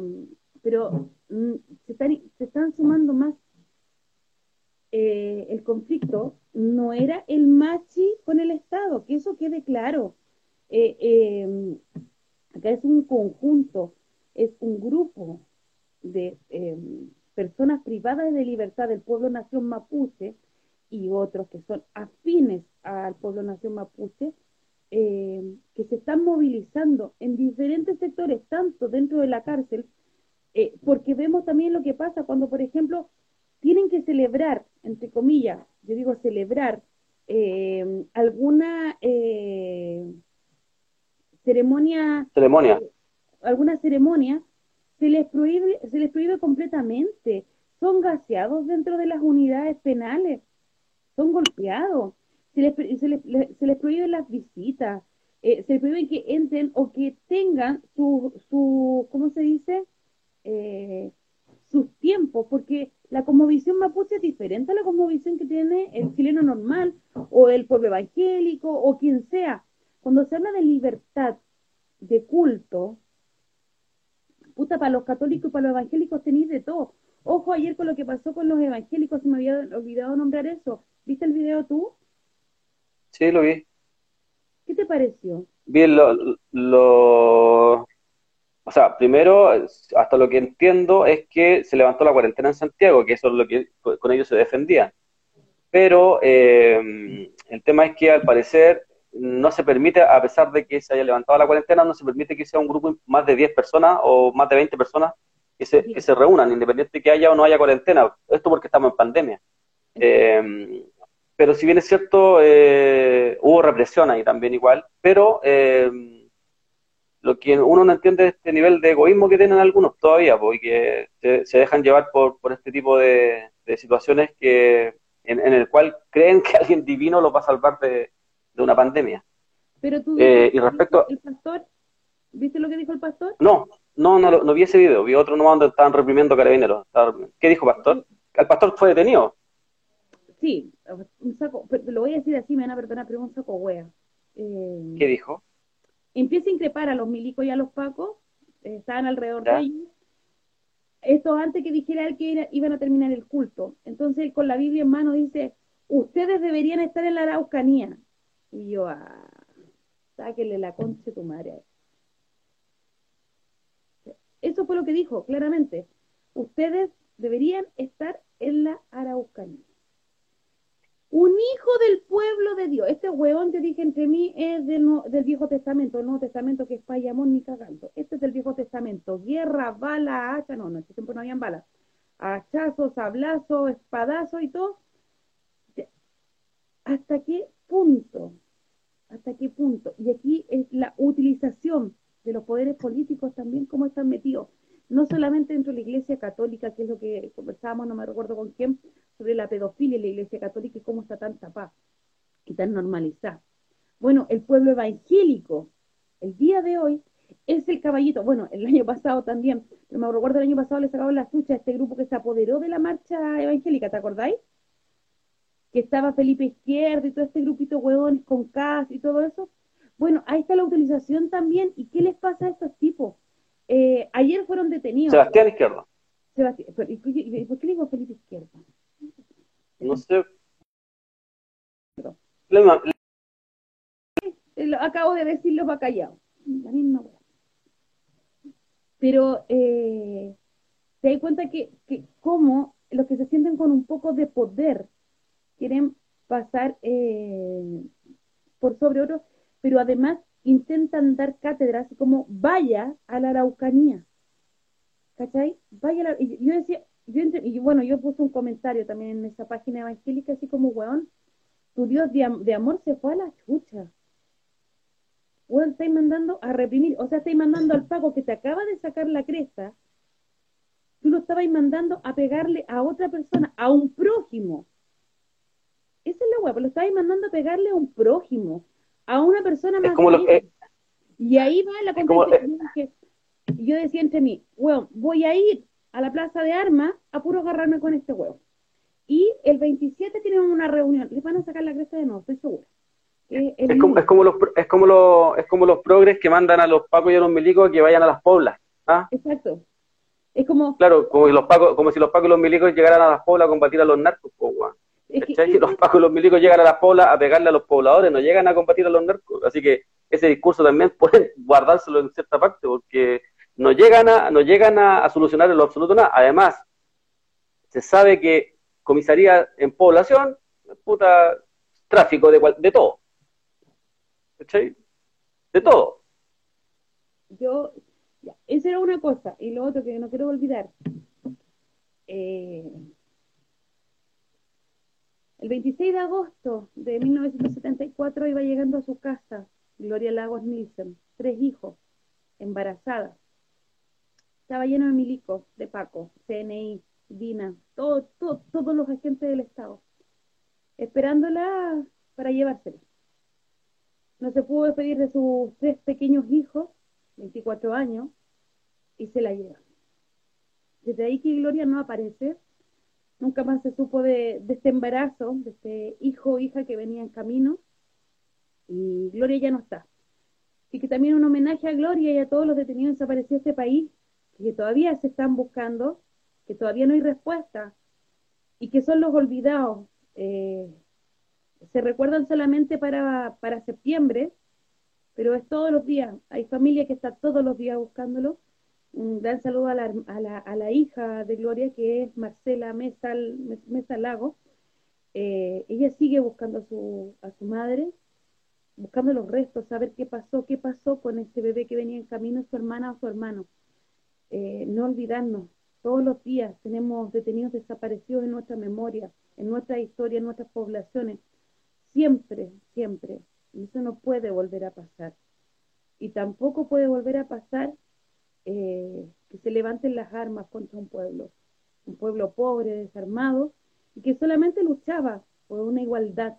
[SPEAKER 1] pero mm, se, están, se están sumando más. el conflicto no era el machi con el Estado, que eso quede claro. Acá es un conjunto, es un grupo de personas privadas de libertad del pueblo nación mapuche y otros que son afines al pueblo nación mapuche, eh, que se están movilizando en diferentes sectores, tanto dentro de la cárcel, eh, porque vemos también lo que pasa cuando, por ejemplo, tienen que celebrar, entre comillas, yo digo celebrar, eh, alguna ceremonia,
[SPEAKER 2] ceremonia.
[SPEAKER 1] alguna ceremonia se les prohíbe, se les prohíbe completamente. Son gaseados dentro de las unidades penales, son golpeados, se les, se les, se les prohíben las visitas, eh, se les prohíbe que entren o que tengan su, su ¿cómo se dice? Eh, sus tiempos, porque la cosmovisión mapuche es diferente a la cosmovisión que tiene el chileno normal o el pueblo evangélico o quien sea. Cuando se habla de libertad de culto, puta, para los católicos y para los evangélicos tenéis de todo. Ojo ayer con lo que pasó con los evangélicos, se me había olvidado nombrar eso. ¿Viste el video tú?
[SPEAKER 2] Sí, lo vi.
[SPEAKER 1] ¿Qué te pareció?
[SPEAKER 2] Bien, lo, lo, o sea, primero, hasta lo que entiendo es que se levantó la cuarentena en Santiago, que eso es lo que con ellos se defendían. Pero eh, el tema es que al parecer no se permite, a pesar de que se haya levantado la cuarentena, no se permite que sea un grupo más de 10 personas o más de 20 personas que se, que se reúnan, independiente de que haya o no haya cuarentena. Esto porque estamos en pandemia. Eh, pero si bien es cierto, eh, hubo represión ahí también igual, pero eh, lo que uno no entiende es este nivel de egoísmo que tienen algunos todavía, porque se, dejan llevar por, por este tipo de, situaciones que en, en, el cual creen que alguien divino los va a salvar de, de una pandemia.
[SPEAKER 1] Pero tú,
[SPEAKER 2] eh, y respecto
[SPEAKER 1] el pastor, ¿viste lo que dijo el pastor?
[SPEAKER 2] No, no, no, no vi ese video, vi otro nomás donde estaban reprimiendo carabineros. ¿Qué dijo pastor? ¿El pastor fue detenido?
[SPEAKER 1] Sí, un saco, lo voy a decir así, me van a perdonar, pero un saco wea.
[SPEAKER 2] Eh, ¿Qué dijo?
[SPEAKER 1] Empieza a increpar a los milicos y a los pacos, eh, estaban alrededor de ellos. Esto antes que dijera él que iban a terminar el culto. Entonces, con la Biblia en mano dice, ustedes deberían estar en la Araucanía. Y yo, ah, sáquele la concha de tu madre. Eso fue lo que dijo, claramente. Ustedes deberían estar en la Araucanía. Un hijo del pueblo de Dios. Este hueón que dije entre mí es del, del Viejo Testamento, Nuevo Testamento que es Payamón ni cagando. Este es del Viejo Testamento. Guerra, bala, hacha, no, no, en ese tiempo no habían balas. Hachazos, sablazos, espadazos y todo. ¿Hasta qué punto? ¿Hasta qué punto? Y aquí es la utilización de los poderes políticos también, cómo están metidos. No solamente dentro de la Iglesia Católica, que es lo que conversábamos, no me recuerdo con quién, sobre la pedofilia en la Iglesia Católica y cómo está tan tapada y tan normalizada. Bueno, el pueblo evangélico, el día de hoy, es el caballito. Bueno, el año pasado también, pero me recuerdo el año pasado le sacaban la sucha a este grupo que se apoderó de la marcha evangélica, ¿te acordáis? Que estaba Felipe Izquierdo y todo este grupito huevones con CAS y todo eso. Bueno, ahí está la utilización también. ¿Y qué les pasa a estos tipos? Eh, ayer fueron detenidos.
[SPEAKER 2] Sebastián Izquierdo.
[SPEAKER 1] Sebastián, ¿por qué digo Felipe Izquierdo?
[SPEAKER 2] No sé.
[SPEAKER 1] Acabo de decirlo para callado. La misma Pero eh, te das cuenta que, que como los que se sienten con un poco de poder quieren pasar eh, por sobre otros, pero además intentan dar cátedras como vaya a la Araucanía. ¿Cachai? Vaya a la, yo decía, yo y bueno, yo puse un comentario también en esa página evangélica, así como, weón, tu Dios de, amor se fue a la chucha. Weón, estáis mandando a reprimir, o sea, estáis mandando al pago que te acaba de sacar la cresta, tú lo estabas mandando a pegarle a otra persona, a un prójimo. Esa es la weá, pues lo estabais mandando a pegarle a un prójimo, a una persona más.
[SPEAKER 2] Como lo,
[SPEAKER 1] y ahí va la que yo decía entre mí, weón, voy a ir a la plaza de armas a puro agarrarme con este huevo. Y el 27 tienen una reunión, les van a sacar la cresta de nuevo, estoy segura.
[SPEAKER 2] es, como, es, como, los, es, como los, es como los progres que mandan a los pacos y a los milicos que vayan a las poblas. ¿ah?
[SPEAKER 1] Exacto. Es como...
[SPEAKER 2] Claro, como, los pacos, como si los pacos y los milicos llegaran a las poblas a combatir a los narcos. Los pacos y los milicos llegan a las poblas a pegarle a los pobladores, no llegan a combatir a los narcos. Así que ese discurso también [LAUGHS] pueden guardárselo en cierta parte, porque no llegan a, no llegan a, solucionar en lo absoluto nada. Además, se sabe que comisaría en población, puta, tráfico de, de todo. ¿Cachai? De todo.
[SPEAKER 1] Yo, ya, esa era una cosa. Y lo otro que no quiero olvidar. Eh, el 26 de agosto de 1974 iba llegando a su casa Gloria Lagos Nielsen, tres hijos, embarazada. Estaba lleno de milicos, de Paco, CNI, DINA, todo, todos los agentes del Estado, esperándola para llevársela. No se pudo despedir de sus tres pequeños hijos, 24 años, y se la lleva. Desde ahí que Gloria no aparece, nunca más se supo de, este embarazo, de este hijo o hija que venía en camino, y Gloria ya no está. Y que también un homenaje a Gloria y a todos los detenidos desaparecidos de este país, que todavía se están buscando, que todavía no hay respuesta y que son los olvidados. Eh, se recuerdan solamente para, para septiembre, pero es todos los días. Hay familia que está todos los días buscándolo. Un gran saludo a la, a la, a la hija de Gloria, que es Marcela Mesa Lago. Eh, ella sigue buscando a su, a su madre, buscando los restos, saber qué pasó, qué pasó con ese bebé que venía en camino, su hermana o su hermano. Eh, no olvidarnos, todos los días tenemos detenidos desaparecidos en nuestra memoria, en nuestra historia, en nuestras poblaciones. Siempre, siempre. Y eso no puede volver a pasar. Y tampoco puede volver a pasar eh, que se levanten las armas contra un pueblo, un pueblo pobre, desarmado, y que solamente luchaba por una igualdad.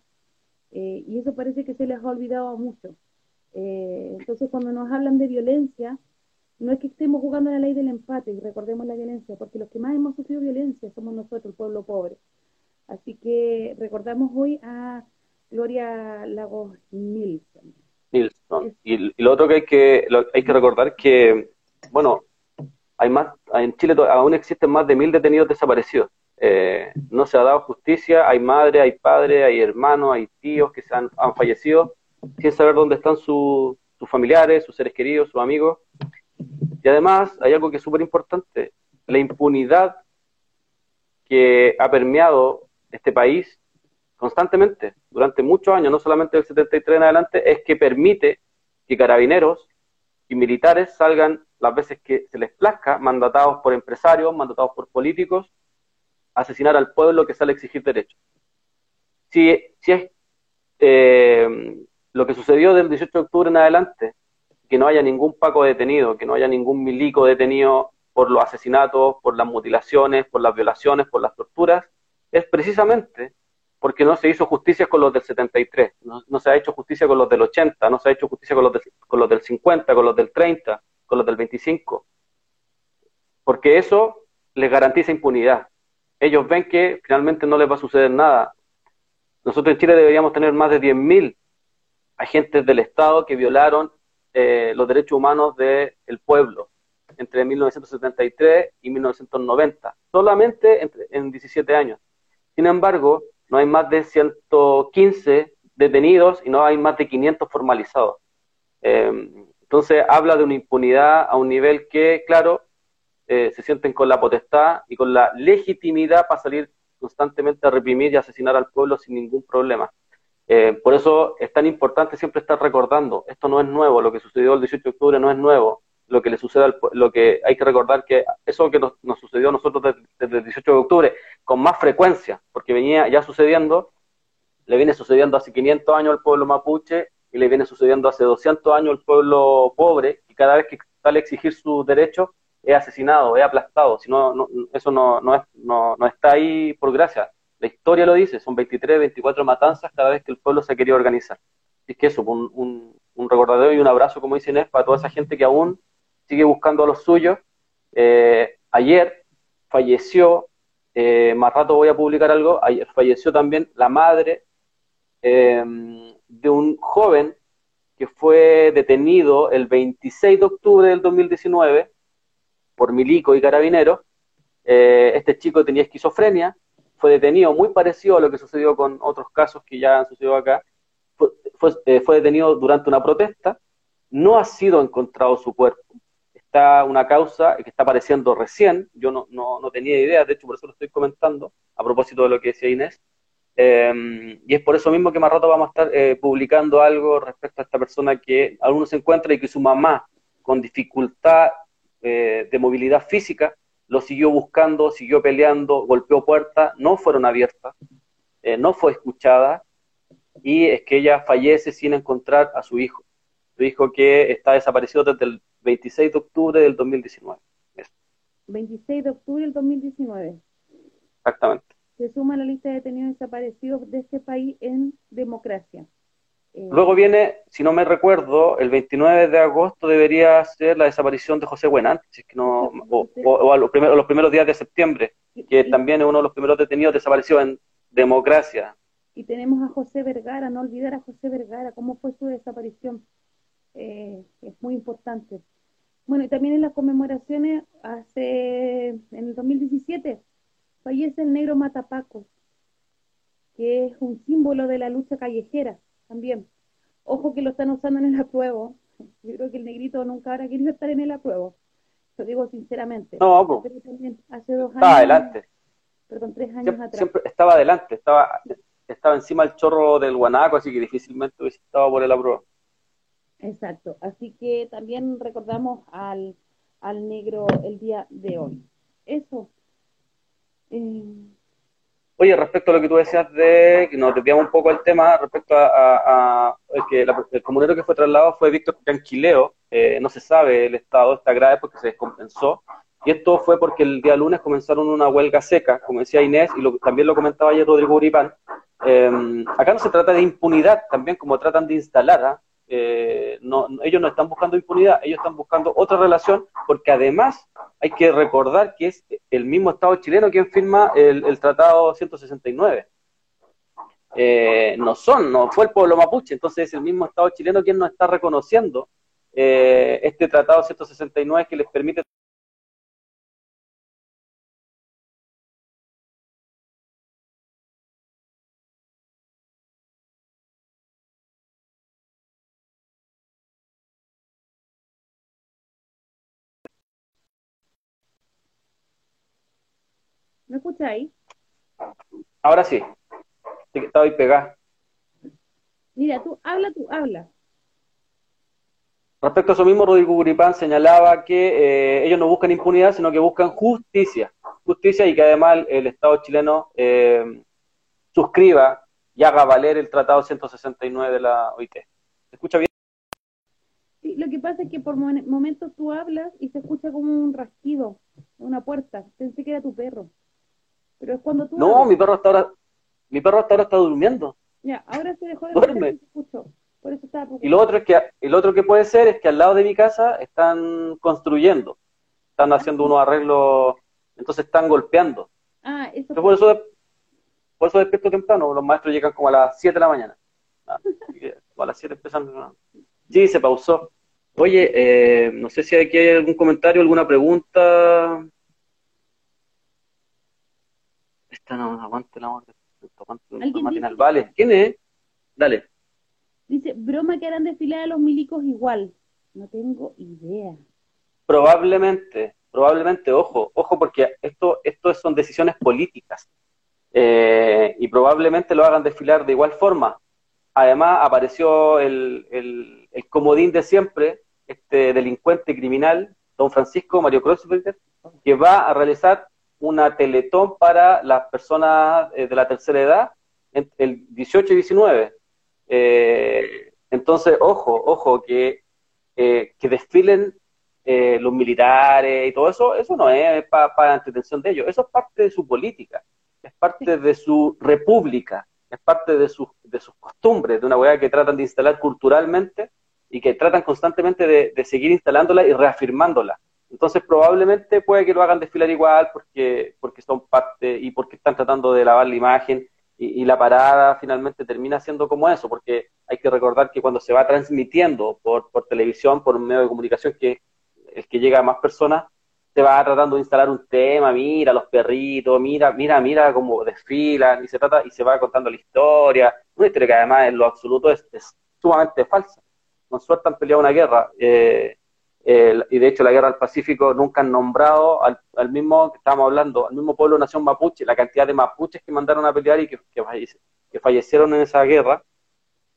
[SPEAKER 1] Eh, y eso parece que se les ha olvidado mucho. entonces, cuando nos hablan de violencia, no es que estemos jugando a la ley del empate y recordemos la violencia, porque los que más hemos sufrido violencia somos nosotros, el pueblo pobre. Así que recordamos hoy a Gloria Lagos Nilsson.
[SPEAKER 2] Nilsson. Y, lo otro que hay que, hay que recordar que, bueno, hay más, en Chile aún existen más de mil detenidos desaparecidos. Eh, no se ha dado justicia, hay madre, hay padre, hay hermanos, hay tíos que se han, fallecido sin saber dónde están sus familiares, sus seres queridos, sus amigos. Y además hay algo que es súper importante, la impunidad que ha permeado este país constantemente durante muchos años, no solamente del 73 en adelante, es que permite que carabineros y militares salgan las veces que se les plazca, mandatados por empresarios, mandatados por políticos, a asesinar al pueblo que sale a exigir derechos. Si, si es eh, lo que sucedió del 18 de octubre en adelante, que no haya ningún Paco detenido, que no haya ningún milico detenido por los asesinatos, por las mutilaciones, por las violaciones, por las torturas, es precisamente porque no se hizo justicia con los del 73, no, se ha hecho justicia con los del 80, no se ha hecho justicia con los, con los del 50, con los del 30, con los del 25, porque eso les garantiza impunidad. Ellos ven que finalmente no les va a suceder nada. Nosotros en Chile deberíamos tener más de 10.000 agentes del Estado que violaron eh, los derechos humanos del pueblo entre 1973 y 1990, solamente en 17 años. Sin embargo, no hay más de 115 detenidos y no hay más de 500 formalizados. Em, entonces habla de una impunidad a un nivel que, claro, eh, se sienten con la potestad y con la legitimidad para salir constantemente a reprimir y asesinar al pueblo sin ningún problema. Eh, por eso es tan importante siempre estar recordando, esto no es nuevo, lo que sucedió el 18 de octubre no es nuevo, lo que le sucede al, lo que hay que recordar que eso que nos, sucedió a nosotros desde, el 18 de octubre con más frecuencia, porque venía ya sucediendo, le viene sucediendo hace 500 años al pueblo mapuche y le viene sucediendo hace 200 años al pueblo pobre y cada vez que sale a exigir sus derechos es asesinado, es aplastado, si no, eso no, no, es, no, no está ahí por gracia. La historia lo dice, son 23, 24 matanzas cada vez que el pueblo se ha querido organizar. Es que eso, un, un, un recordatorio y un abrazo, como dice Inés, para toda esa gente que aún sigue buscando a los suyos. Eh, ayer falleció, eh, más rato voy a publicar algo, ayer falleció también la madre eh, de un joven que fue detenido el 26 de octubre del 2019 por milico y carabinero. este chico tenía esquizofrenia, fue detenido muy parecido a lo que sucedió con otros casos que ya han sucedido acá. Fue, fue detenido durante una protesta, no ha sido encontrado su cuerpo está una causa que está apareciendo recién, yo no, no, no, tenía idea, de hecho por eso lo estoy comentando, a propósito de lo que decía Inés, eh, y es por eso mismo que más rato vamos a estar eh, publicando algo respecto a esta persona que no se encuentra y que su mamá, con dificultad eh, de movilidad física, lo siguió buscando, siguió peleando, golpeó puertas, no fueron abiertas, no fue escuchada, y es que ella fallece sin encontrar a su hijo. Su hijo que está desaparecido desde el 26 de octubre del 2019.
[SPEAKER 1] 26 de octubre del 2019.
[SPEAKER 2] Exactamente.
[SPEAKER 1] Se suma a la lista de detenidos desaparecidos de este país en democracia.
[SPEAKER 2] Eh, Luego viene, si no me recuerdo, el 29 de agosto debería ser la desaparición de José Buenante, que no, o, a los, primeros, los primeros días de septiembre, que también es uno de los primeros detenidos desaparecidos en democracia.
[SPEAKER 1] Y tenemos a José Vergara, no olvidar a José Vergara, ¿cómo fue su desaparición? Eh, es muy importante. Bueno, y también en las conmemoraciones, hace, en el 2017, fallece el negro Matapaco, que es un símbolo de la lucha callejera también. Ojo que lo están usando en el apruebo. Yo creo que el negrito nunca habrá querido estar en el apruebo. Lo digo sinceramente.
[SPEAKER 2] No, hace dos años. Adelante.
[SPEAKER 1] Perdón, tres años
[SPEAKER 2] atrás. Siempre estaba adelante, estaba, estaba encima del chorro del guanaco, así que difícilmente hubiese estado por el apruebo.
[SPEAKER 1] Exacto, así que también recordamos al, al negro el día de hoy. Eso.
[SPEAKER 2] Eh... Oye, respecto a lo que tú decías de que nos desviamos un poco el tema, respecto a, que el comunero que fue trasladado fue Víctor Tranquileo, eh, no se sabe el estado, está grave porque se descompensó, y esto fue porque el día lunes comenzaron una huelga seca, como decía Inés, y lo, también lo comentaba ayer Rodrigo Uripán. Eh, acá no se trata de impunidad, también como tratan de instalar, ¿ah? Eh, no, ellos no están buscando impunidad, ellos están buscando otra relación, porque además hay que recordar que es el mismo Estado chileno quien firma el, Tratado 169. Eh, no son, no fue el pueblo mapuche, entonces es el mismo Estado chileno quien no está reconociendo eh, este Tratado 169 que les permite
[SPEAKER 1] ¿Me escucha ahí?
[SPEAKER 2] Ahora sí. Estaba ahí pegada.
[SPEAKER 1] Mira, tú habla, tú habla.
[SPEAKER 2] Respecto a eso mismo, Rodrigo Guripán señalaba que eh, ellos no buscan impunidad, sino que buscan justicia. Justicia y que además el, Estado chileno eh, suscriba y haga valer el Tratado 169 de la OIT. ¿Se escucha bien?
[SPEAKER 1] Sí, lo que pasa es que por momentos tú hablas y se escucha como un rasquido, una puerta. Pensé que era tu perro. Pero es cuando tú.
[SPEAKER 2] No, mi perro hasta ahora. Mi perro hasta ahora está durmiendo.
[SPEAKER 1] Ya, ahora se dejó de
[SPEAKER 2] Duerme.
[SPEAKER 1] Por eso estaba
[SPEAKER 2] y lo otro es que el otro que puede ser es que al lado de mi casa están construyendo, están haciendo unos arreglos, entonces están golpeando.
[SPEAKER 1] Ah, eso.
[SPEAKER 2] por eso por eso despierto temprano, los maestros llegan como a las 7 de la mañana. Ah, [LAUGHS] a las 7 empezando. Sí, se pausó. Oye, eh, no sé si aquí hay algún comentario, alguna pregunta. Esta no aguante la muerte. matinal. Vale, ¿quién es? Dale.
[SPEAKER 1] Dice, broma que harán desfilar a los milicos igual. No tengo idea.
[SPEAKER 2] Probablemente, probablemente, ojo, ojo, porque esto, esto son decisiones políticas. Eh, y probablemente lo hagan desfilar de igual forma. Además, apareció el, el, el comodín de siempre, este delincuente criminal, don Francisco Mario Kreuzberger, que va a realizar una teletón para las personas eh, de la tercera edad el 18 y 19. Eh, entonces, ojo, ojo, que, eh, que desfilen los militares y todo eso, eso no es para la entretención de ellos, eso es parte de su política, es parte de su república, es parte de, sus de sus costumbres, de una hueá que tratan de instalar culturalmente y que tratan constantemente de, de seguir instalándola y reafirmándola. Entonces probablemente puede que lo hagan desfilar igual porque, porque son parte y porque están tratando de lavar la imagen y, la parada finalmente termina siendo como eso, porque hay que recordar que cuando se va transmitiendo por, por televisión, por un medio de comunicación que el que llega a más personas, se va tratando de instalar un tema, mira los perritos, mira, mira, mira cómo desfilan, y se trata, y se va contando la historia, una historia que además en lo absoluto es, sumamente falsa. Con suerte han peleado una guerra, eh, y de hecho la guerra del Pacífico nunca han nombrado al, mismo que estábamos hablando, al mismo pueblo nación mapuche, la cantidad de mapuches que mandaron a pelear y que, que, fallecieron en esa guerra,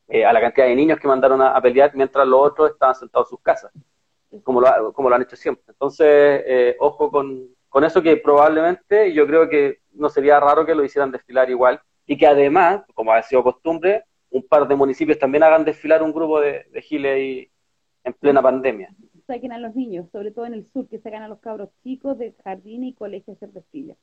[SPEAKER 2] eh, a la cantidad de niños que mandaron a, pelear mientras los otros estaban sentados en sus casas, como lo, como lo han hecho siempre. Entonces, eh, ojo con, con eso que probablemente yo creo que no sería raro que lo hicieran desfilar igual y que además, como ha sido costumbre, un par de municipios también hagan desfilar un grupo de, de giles y, en plena pandemia
[SPEAKER 1] saquen a los niños, sobre todo en el sur, que sacan a los cabros chicos de jardín y colegio a hacer desfiles.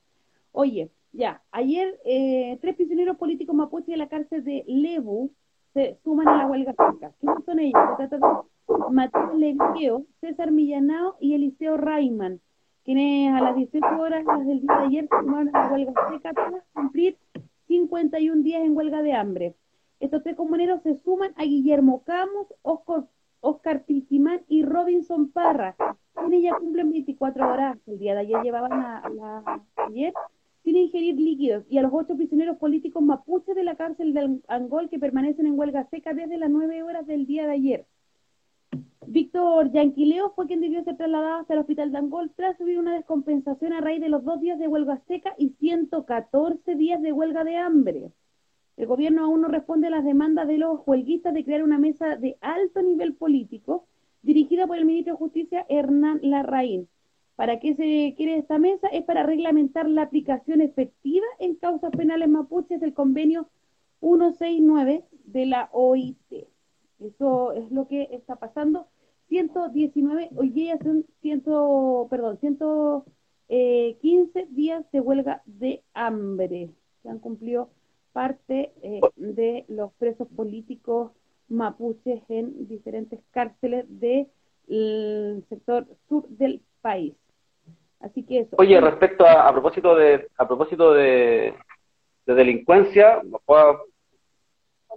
[SPEAKER 1] Oye, ya, ayer eh, tres prisioneros políticos mapuche de la cárcel de Lebu se suman a la huelga seca. ¿Quiénes son ellos? Se trata de Matías Legueo, César Millanao y Eliseo Rayman, quienes a las 18 horas del día de ayer se sumaron a la huelga seca para cumplir 51 días en huelga de hambre. Estos tres comuneros se suman a Guillermo Camus, Oscar Oscar Pilquimán y Robinson Parra, quienes ya cumplen 24 horas. El día de ayer llevaban la ayer sin ingerir líquidos y a los ocho prisioneros políticos mapuches de la cárcel de Angol que permanecen en huelga seca desde las 9 horas del día de ayer. Víctor Yanquileo fue quien debió ser trasladado hasta el hospital de Angol tras subir una descompensación a raíz de los dos días de huelga seca y 114 días de huelga de hambre. El gobierno aún no responde a las demandas de los huelguistas de crear una mesa de alto nivel político dirigida por el ministro de Justicia Hernán Larraín. ¿Para qué se quiere esta mesa? Es para reglamentar la aplicación efectiva en causas penales mapuches del convenio 169 de la OIT. Eso es lo que está pasando. 119, hoy día son 100, perdón, 115 eh, días de huelga de hambre. Se han cumplido parte eh, de los presos políticos mapuches en diferentes cárceles del sector sur del país. Así que eso.
[SPEAKER 2] Oye, respecto a, a propósito de a propósito de, delincuencia,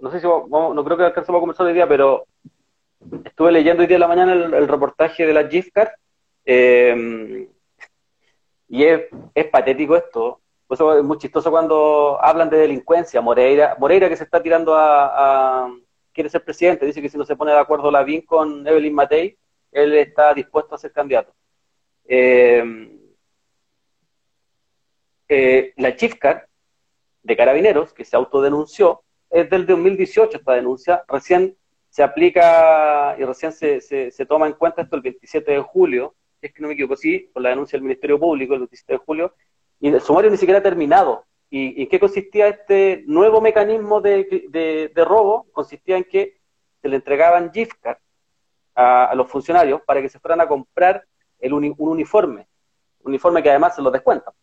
[SPEAKER 2] no sé si no creo que alcancemos a conversar hoy día, pero estuve leyendo hoy día de la mañana el, reportaje de la GIFCAR eh, y es, es patético esto. Por eso es muy chistoso cuando hablan de delincuencia. Moreira, Moreira que se está tirando a, quiere ser presidente, dice que si no se pone de acuerdo Lavín con Evelyn Matei, él está dispuesto a ser candidato. Eh, eh, la Chifcar de Carabineros, que se autodenunció, es del 2018 esta denuncia, recién se aplica y recién se, se, toma en cuenta esto el 27 de julio, es que no me equivoco, sí, con la denuncia del Ministerio Público el 27 de julio, y el sumario ni siquiera ha terminado. ¿Y en qué consistía este nuevo mecanismo de, robo? Consistía en que se le entregaban gift cards a, los funcionarios para que se fueran a comprar el un uniforme, un uniforme que además se lo descuentan.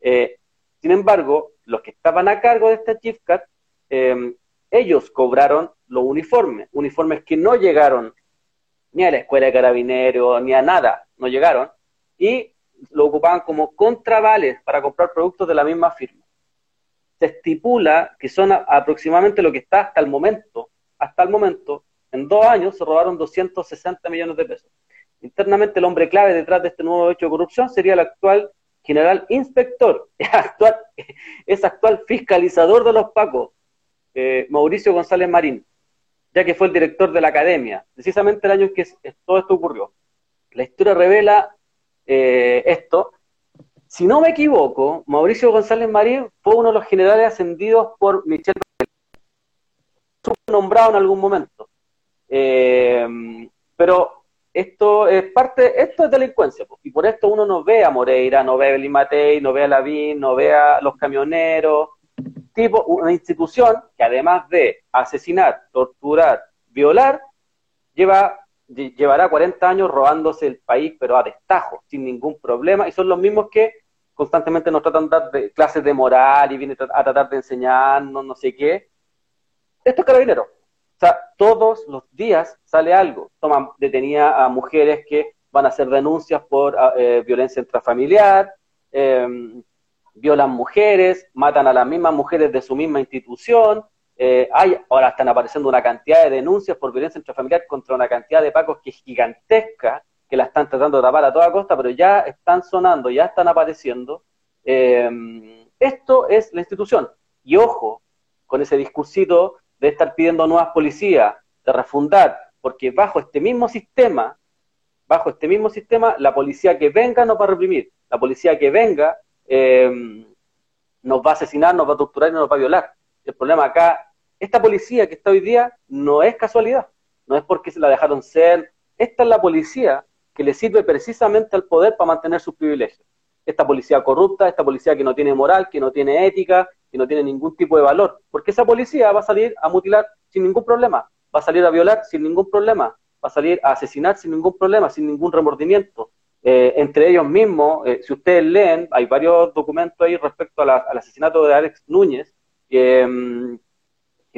[SPEAKER 2] Eh, sin embargo, los que estaban a cargo de esta gift card, em, ellos cobraron los uniformes, uniformes que no llegaron ni a la escuela de carabineros, ni a nada, no llegaron, y lo ocupaban como contravales para comprar productos de la misma firma. Se estipula que son aproximadamente lo que está hasta el momento, hasta el momento, en dos años se robaron 260 millones de pesos. Internamente el hombre clave detrás de este nuevo hecho de corrupción sería el actual general inspector, [LAUGHS] actual, es actual fiscalizador de los Pacos, eh, Mauricio González Marín, ya que fue el director de la academia, precisamente el año en que todo esto ocurrió. La historia revela eh, esto. Si no me equivoco, Mauricio González Marín fue uno de los generales ascendidos por Michel nombrado en algún momento. Eh, pero esto es parte, esto es delincuencia, y por esto uno no ve a Moreira, no ve a Belín Matei, no ve a Lavín, no ve a los camioneros, tipo, una institución que además de asesinar, torturar, violar, lleva, llevará 40 años robándose el país, pero a destajo, sin ningún problema, y son los mismos que constantemente nos tratan de dar de, clases de moral y vienen a tratar de enseñarnos no sé qué. Esto es carabinero. O sea, todos los días sale algo. Toman detenida a mujeres que van a hacer denuncias por ah, eh, violencia intrafamiliar, em, violan mujeres, matan a las mismas mujeres de su misma institución. Eh, hay, ahora están apareciendo una cantidad de denuncias por violencia intrafamiliar contra una cantidad de pacos que es gigantesca, que la están tratando de tapar a toda costa, pero ya están sonando, ya están apareciendo. Em, esto es la institución. Y ojo con ese discursito de estar pidiendo nuevas policías, de refundar, porque bajo este mismo sistema, bajo este mismo sistema, la policía que venga nos va a reprimir, la policía que venga eh, nos va a asesinar, nos va a torturar y nos va a violar. El problema acá, esta policía que está hoy día no es casualidad, no es porque se la dejaron ser, esta es la policía que le sirve precisamente al poder para mantener sus privilegios. Esta policía corrupta, esta policía que no tiene moral, que no tiene ética, que no tiene ningún tipo de valor, porque esa policía va a salir a mutilar sin ningún problema, va a salir a violar sin ningún problema, va a salir a asesinar sin ningún problema, sin ningún remordimiento. Eh, entre ellos mismos, eh, si ustedes leen, hay varios documentos ahí respecto al asesinato de Alex Núñez, que, mm,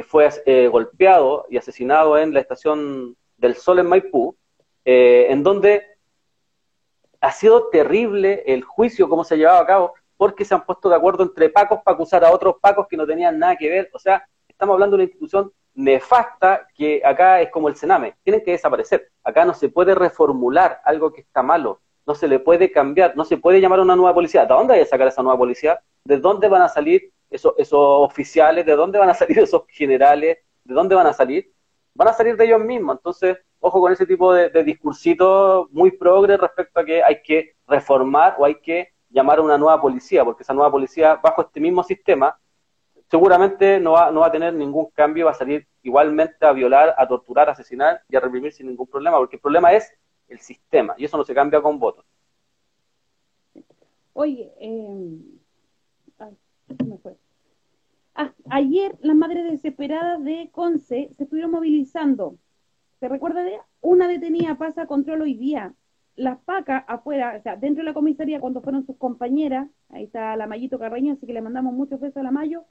[SPEAKER 2] fue eh, golpeado y asesinado en la estación del Sol en Maipú, en donde ha sido terrible el juicio, cómo se ha llevado a cabo, porque se han puesto de acuerdo entre pacos para acusar a otros pacos que no tenían nada que ver. O sea, estamos hablando de una institución nefasta que acá es como el Sename, tienen que desaparecer. Acá no se puede reformular algo que está malo, no se le puede cambiar, no se puede llamar a una nueva policía. ¿De dónde hay que sacar esa nueva policía? ¿De dónde van a salir esos, esos oficiales? ¿De dónde van a salir [LAUGHS] esos generales? ¿De dónde van a salir? Van a salir de ellos mismos. Entonces, ojo con ese tipo de, de discursito muy progre respecto a que hay que reformar o hay que llamar a una nueva policía, porque esa nueva policía, bajo este mismo sistema, seguramente no va, no va a tener ningún cambio, va a salir igualmente a violar, a torturar, a asesinar y a reprimir sin ningún problema, porque el problema es el sistema, y eso no se cambia con votos.
[SPEAKER 1] Oye, eh... Ah, ayer las madres desesperadas de Conce se estuvieron movilizando. ¿Se recuerda de una detenida pasa control hoy día? las pacas afuera, o sea, dentro de la comisaría, cuando fueron sus compañeras, ahí está la Mayito Carreño, así que le mandamos muchos besos a la Mayo,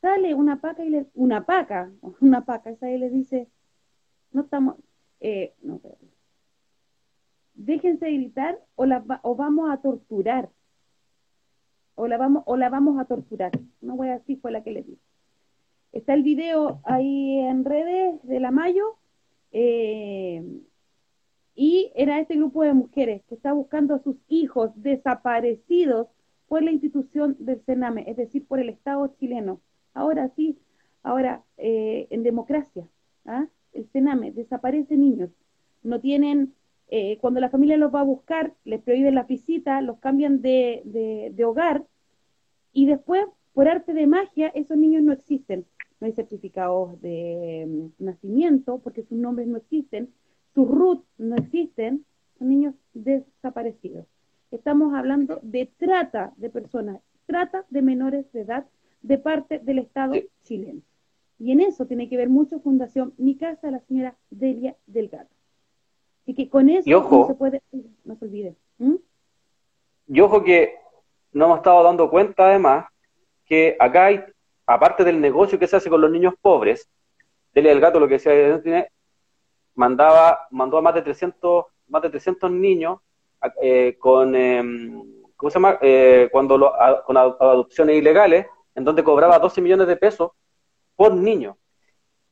[SPEAKER 1] sale una paca y le, una paca, [LAUGHS] una paca, esa y le dice, no estamos, eh, no, déjense gritar o, o vamos a torturar, o la vamos, o la vamos a torturar, no voy a decir fue la que le dije. Está el video ahí en redes de la Mayo, eh, y era este grupo de mujeres que está buscando a sus hijos desaparecidos por la institución del Sename, es decir, por el Estado chileno. Ahora sí, ahora eh, en democracia, ¿ah? el Sename desaparece niños, no tienen, eh, cuando la familia los va a buscar, les prohíben la visita, los cambian de, de, de hogar y después, por arte de magia, esos niños no existen. No hay certificados de mm, nacimiento porque sus nombres no existen sus roots no existen, son niños desaparecidos. Estamos hablando de trata de personas, trata de menores de edad de parte del Estado chileno. Y en eso tiene que ver mucho Fundación Mi Casa de la señora Delia Delgado. Así que con eso no se puede, no se olvide.
[SPEAKER 2] Y ojo que no hemos estado dando cuenta además que acá hay, aparte del negocio que se hace con los niños pobres, Delia Delgado lo que decía mandaba, mandó a más de 300, más de 300 niños eh, con, em, ¿cómo se llama? Eh, cuando lo, con adopciones ilegales, en donde cobraba 12 millones de pesos por niño.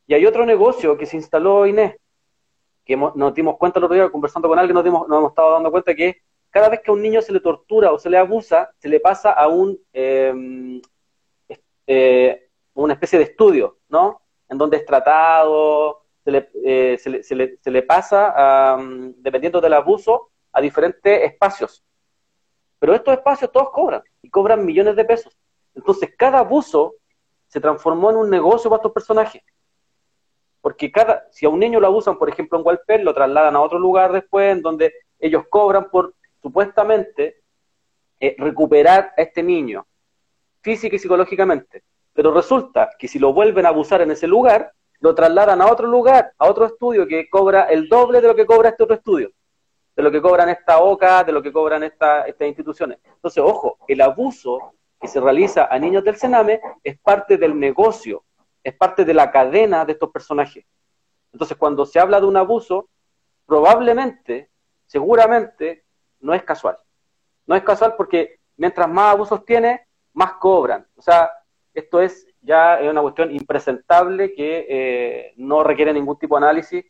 [SPEAKER 2] Y hay otro negocio que se instaló Inés, que nos dimos cuenta el otro día conversando con alguien, nos, dimos, nos hemos estado dando cuenta que cada vez que a un niño se le tortura o se le abusa, se le pasa a un, em, eh, una especie de estudio, ¿no? En donde es tratado, se le, eh, se le, se le, pasa, dependiendo del abuso, a diferentes espacios. Pero estos espacios todos cobran, y cobran millones de pesos. Entonces, cada abuso se transformó en un negocio para estos personajes. Porque cada, si a un niño lo abusan, por ejemplo, en Walper, lo trasladan a otro lugar después, en donde ellos cobran por supuestamente eh, recuperar a este niño, física y psicológicamente. Pero resulta que si lo vuelven a abusar en ese lugar, lo trasladan a otro lugar, a otro estudio que cobra el doble de lo que cobra este otro estudio, de lo que cobran esta OCA, de lo que cobran esta, estas instituciones. Entonces, ojo, el abuso que se realiza a niños del Sename es parte del negocio es parte de la cadena de estos personajes. Entonces, cuando se habla de un abuso, probablemente, seguramente, no es casual. No es casual porque mientras más abusos tiene, más cobran. O sea, esto es ya una cuestión impresentable que eh, no requiere ningún tipo de análisis.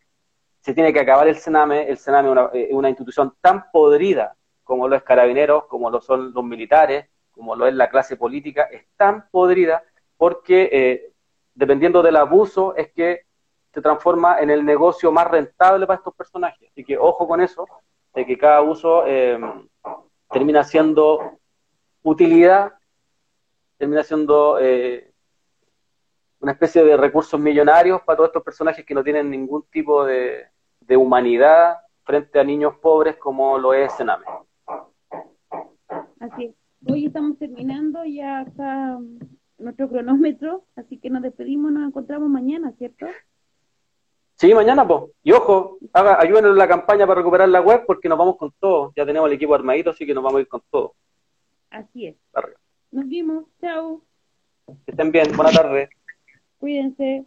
[SPEAKER 2] Se tiene que acabar el Sename. El Sename es una, una, institución tan podrida como lo es Carabineros, como lo son los militares, como lo es la clase política. Es tan podrida porque eh, dependiendo del abuso, es que se transforma en el negocio más rentable para estos personajes. Así que ojo con eso, de que cada abuso eh, termina siendo utilidad, termina siendo eh, una especie de recursos millonarios para todos estos personajes que no tienen ningún tipo de, humanidad frente a niños pobres como lo es Sename.
[SPEAKER 1] Así Hoy estamos terminando, ya está nuestro cronómetro, así que nos despedimos, nos encontramos mañana, ¿cierto?
[SPEAKER 2] Sí, mañana, pues. Y ojo, haga, ayúdenos en la campaña para recuperar la web porque nos vamos con todo. Ya tenemos el equipo armadito, así que nos vamos a ir con todo.
[SPEAKER 1] Así es. Nos vemos. Chao.
[SPEAKER 2] Que estén bien. Buenas tardes.
[SPEAKER 1] Cuídense.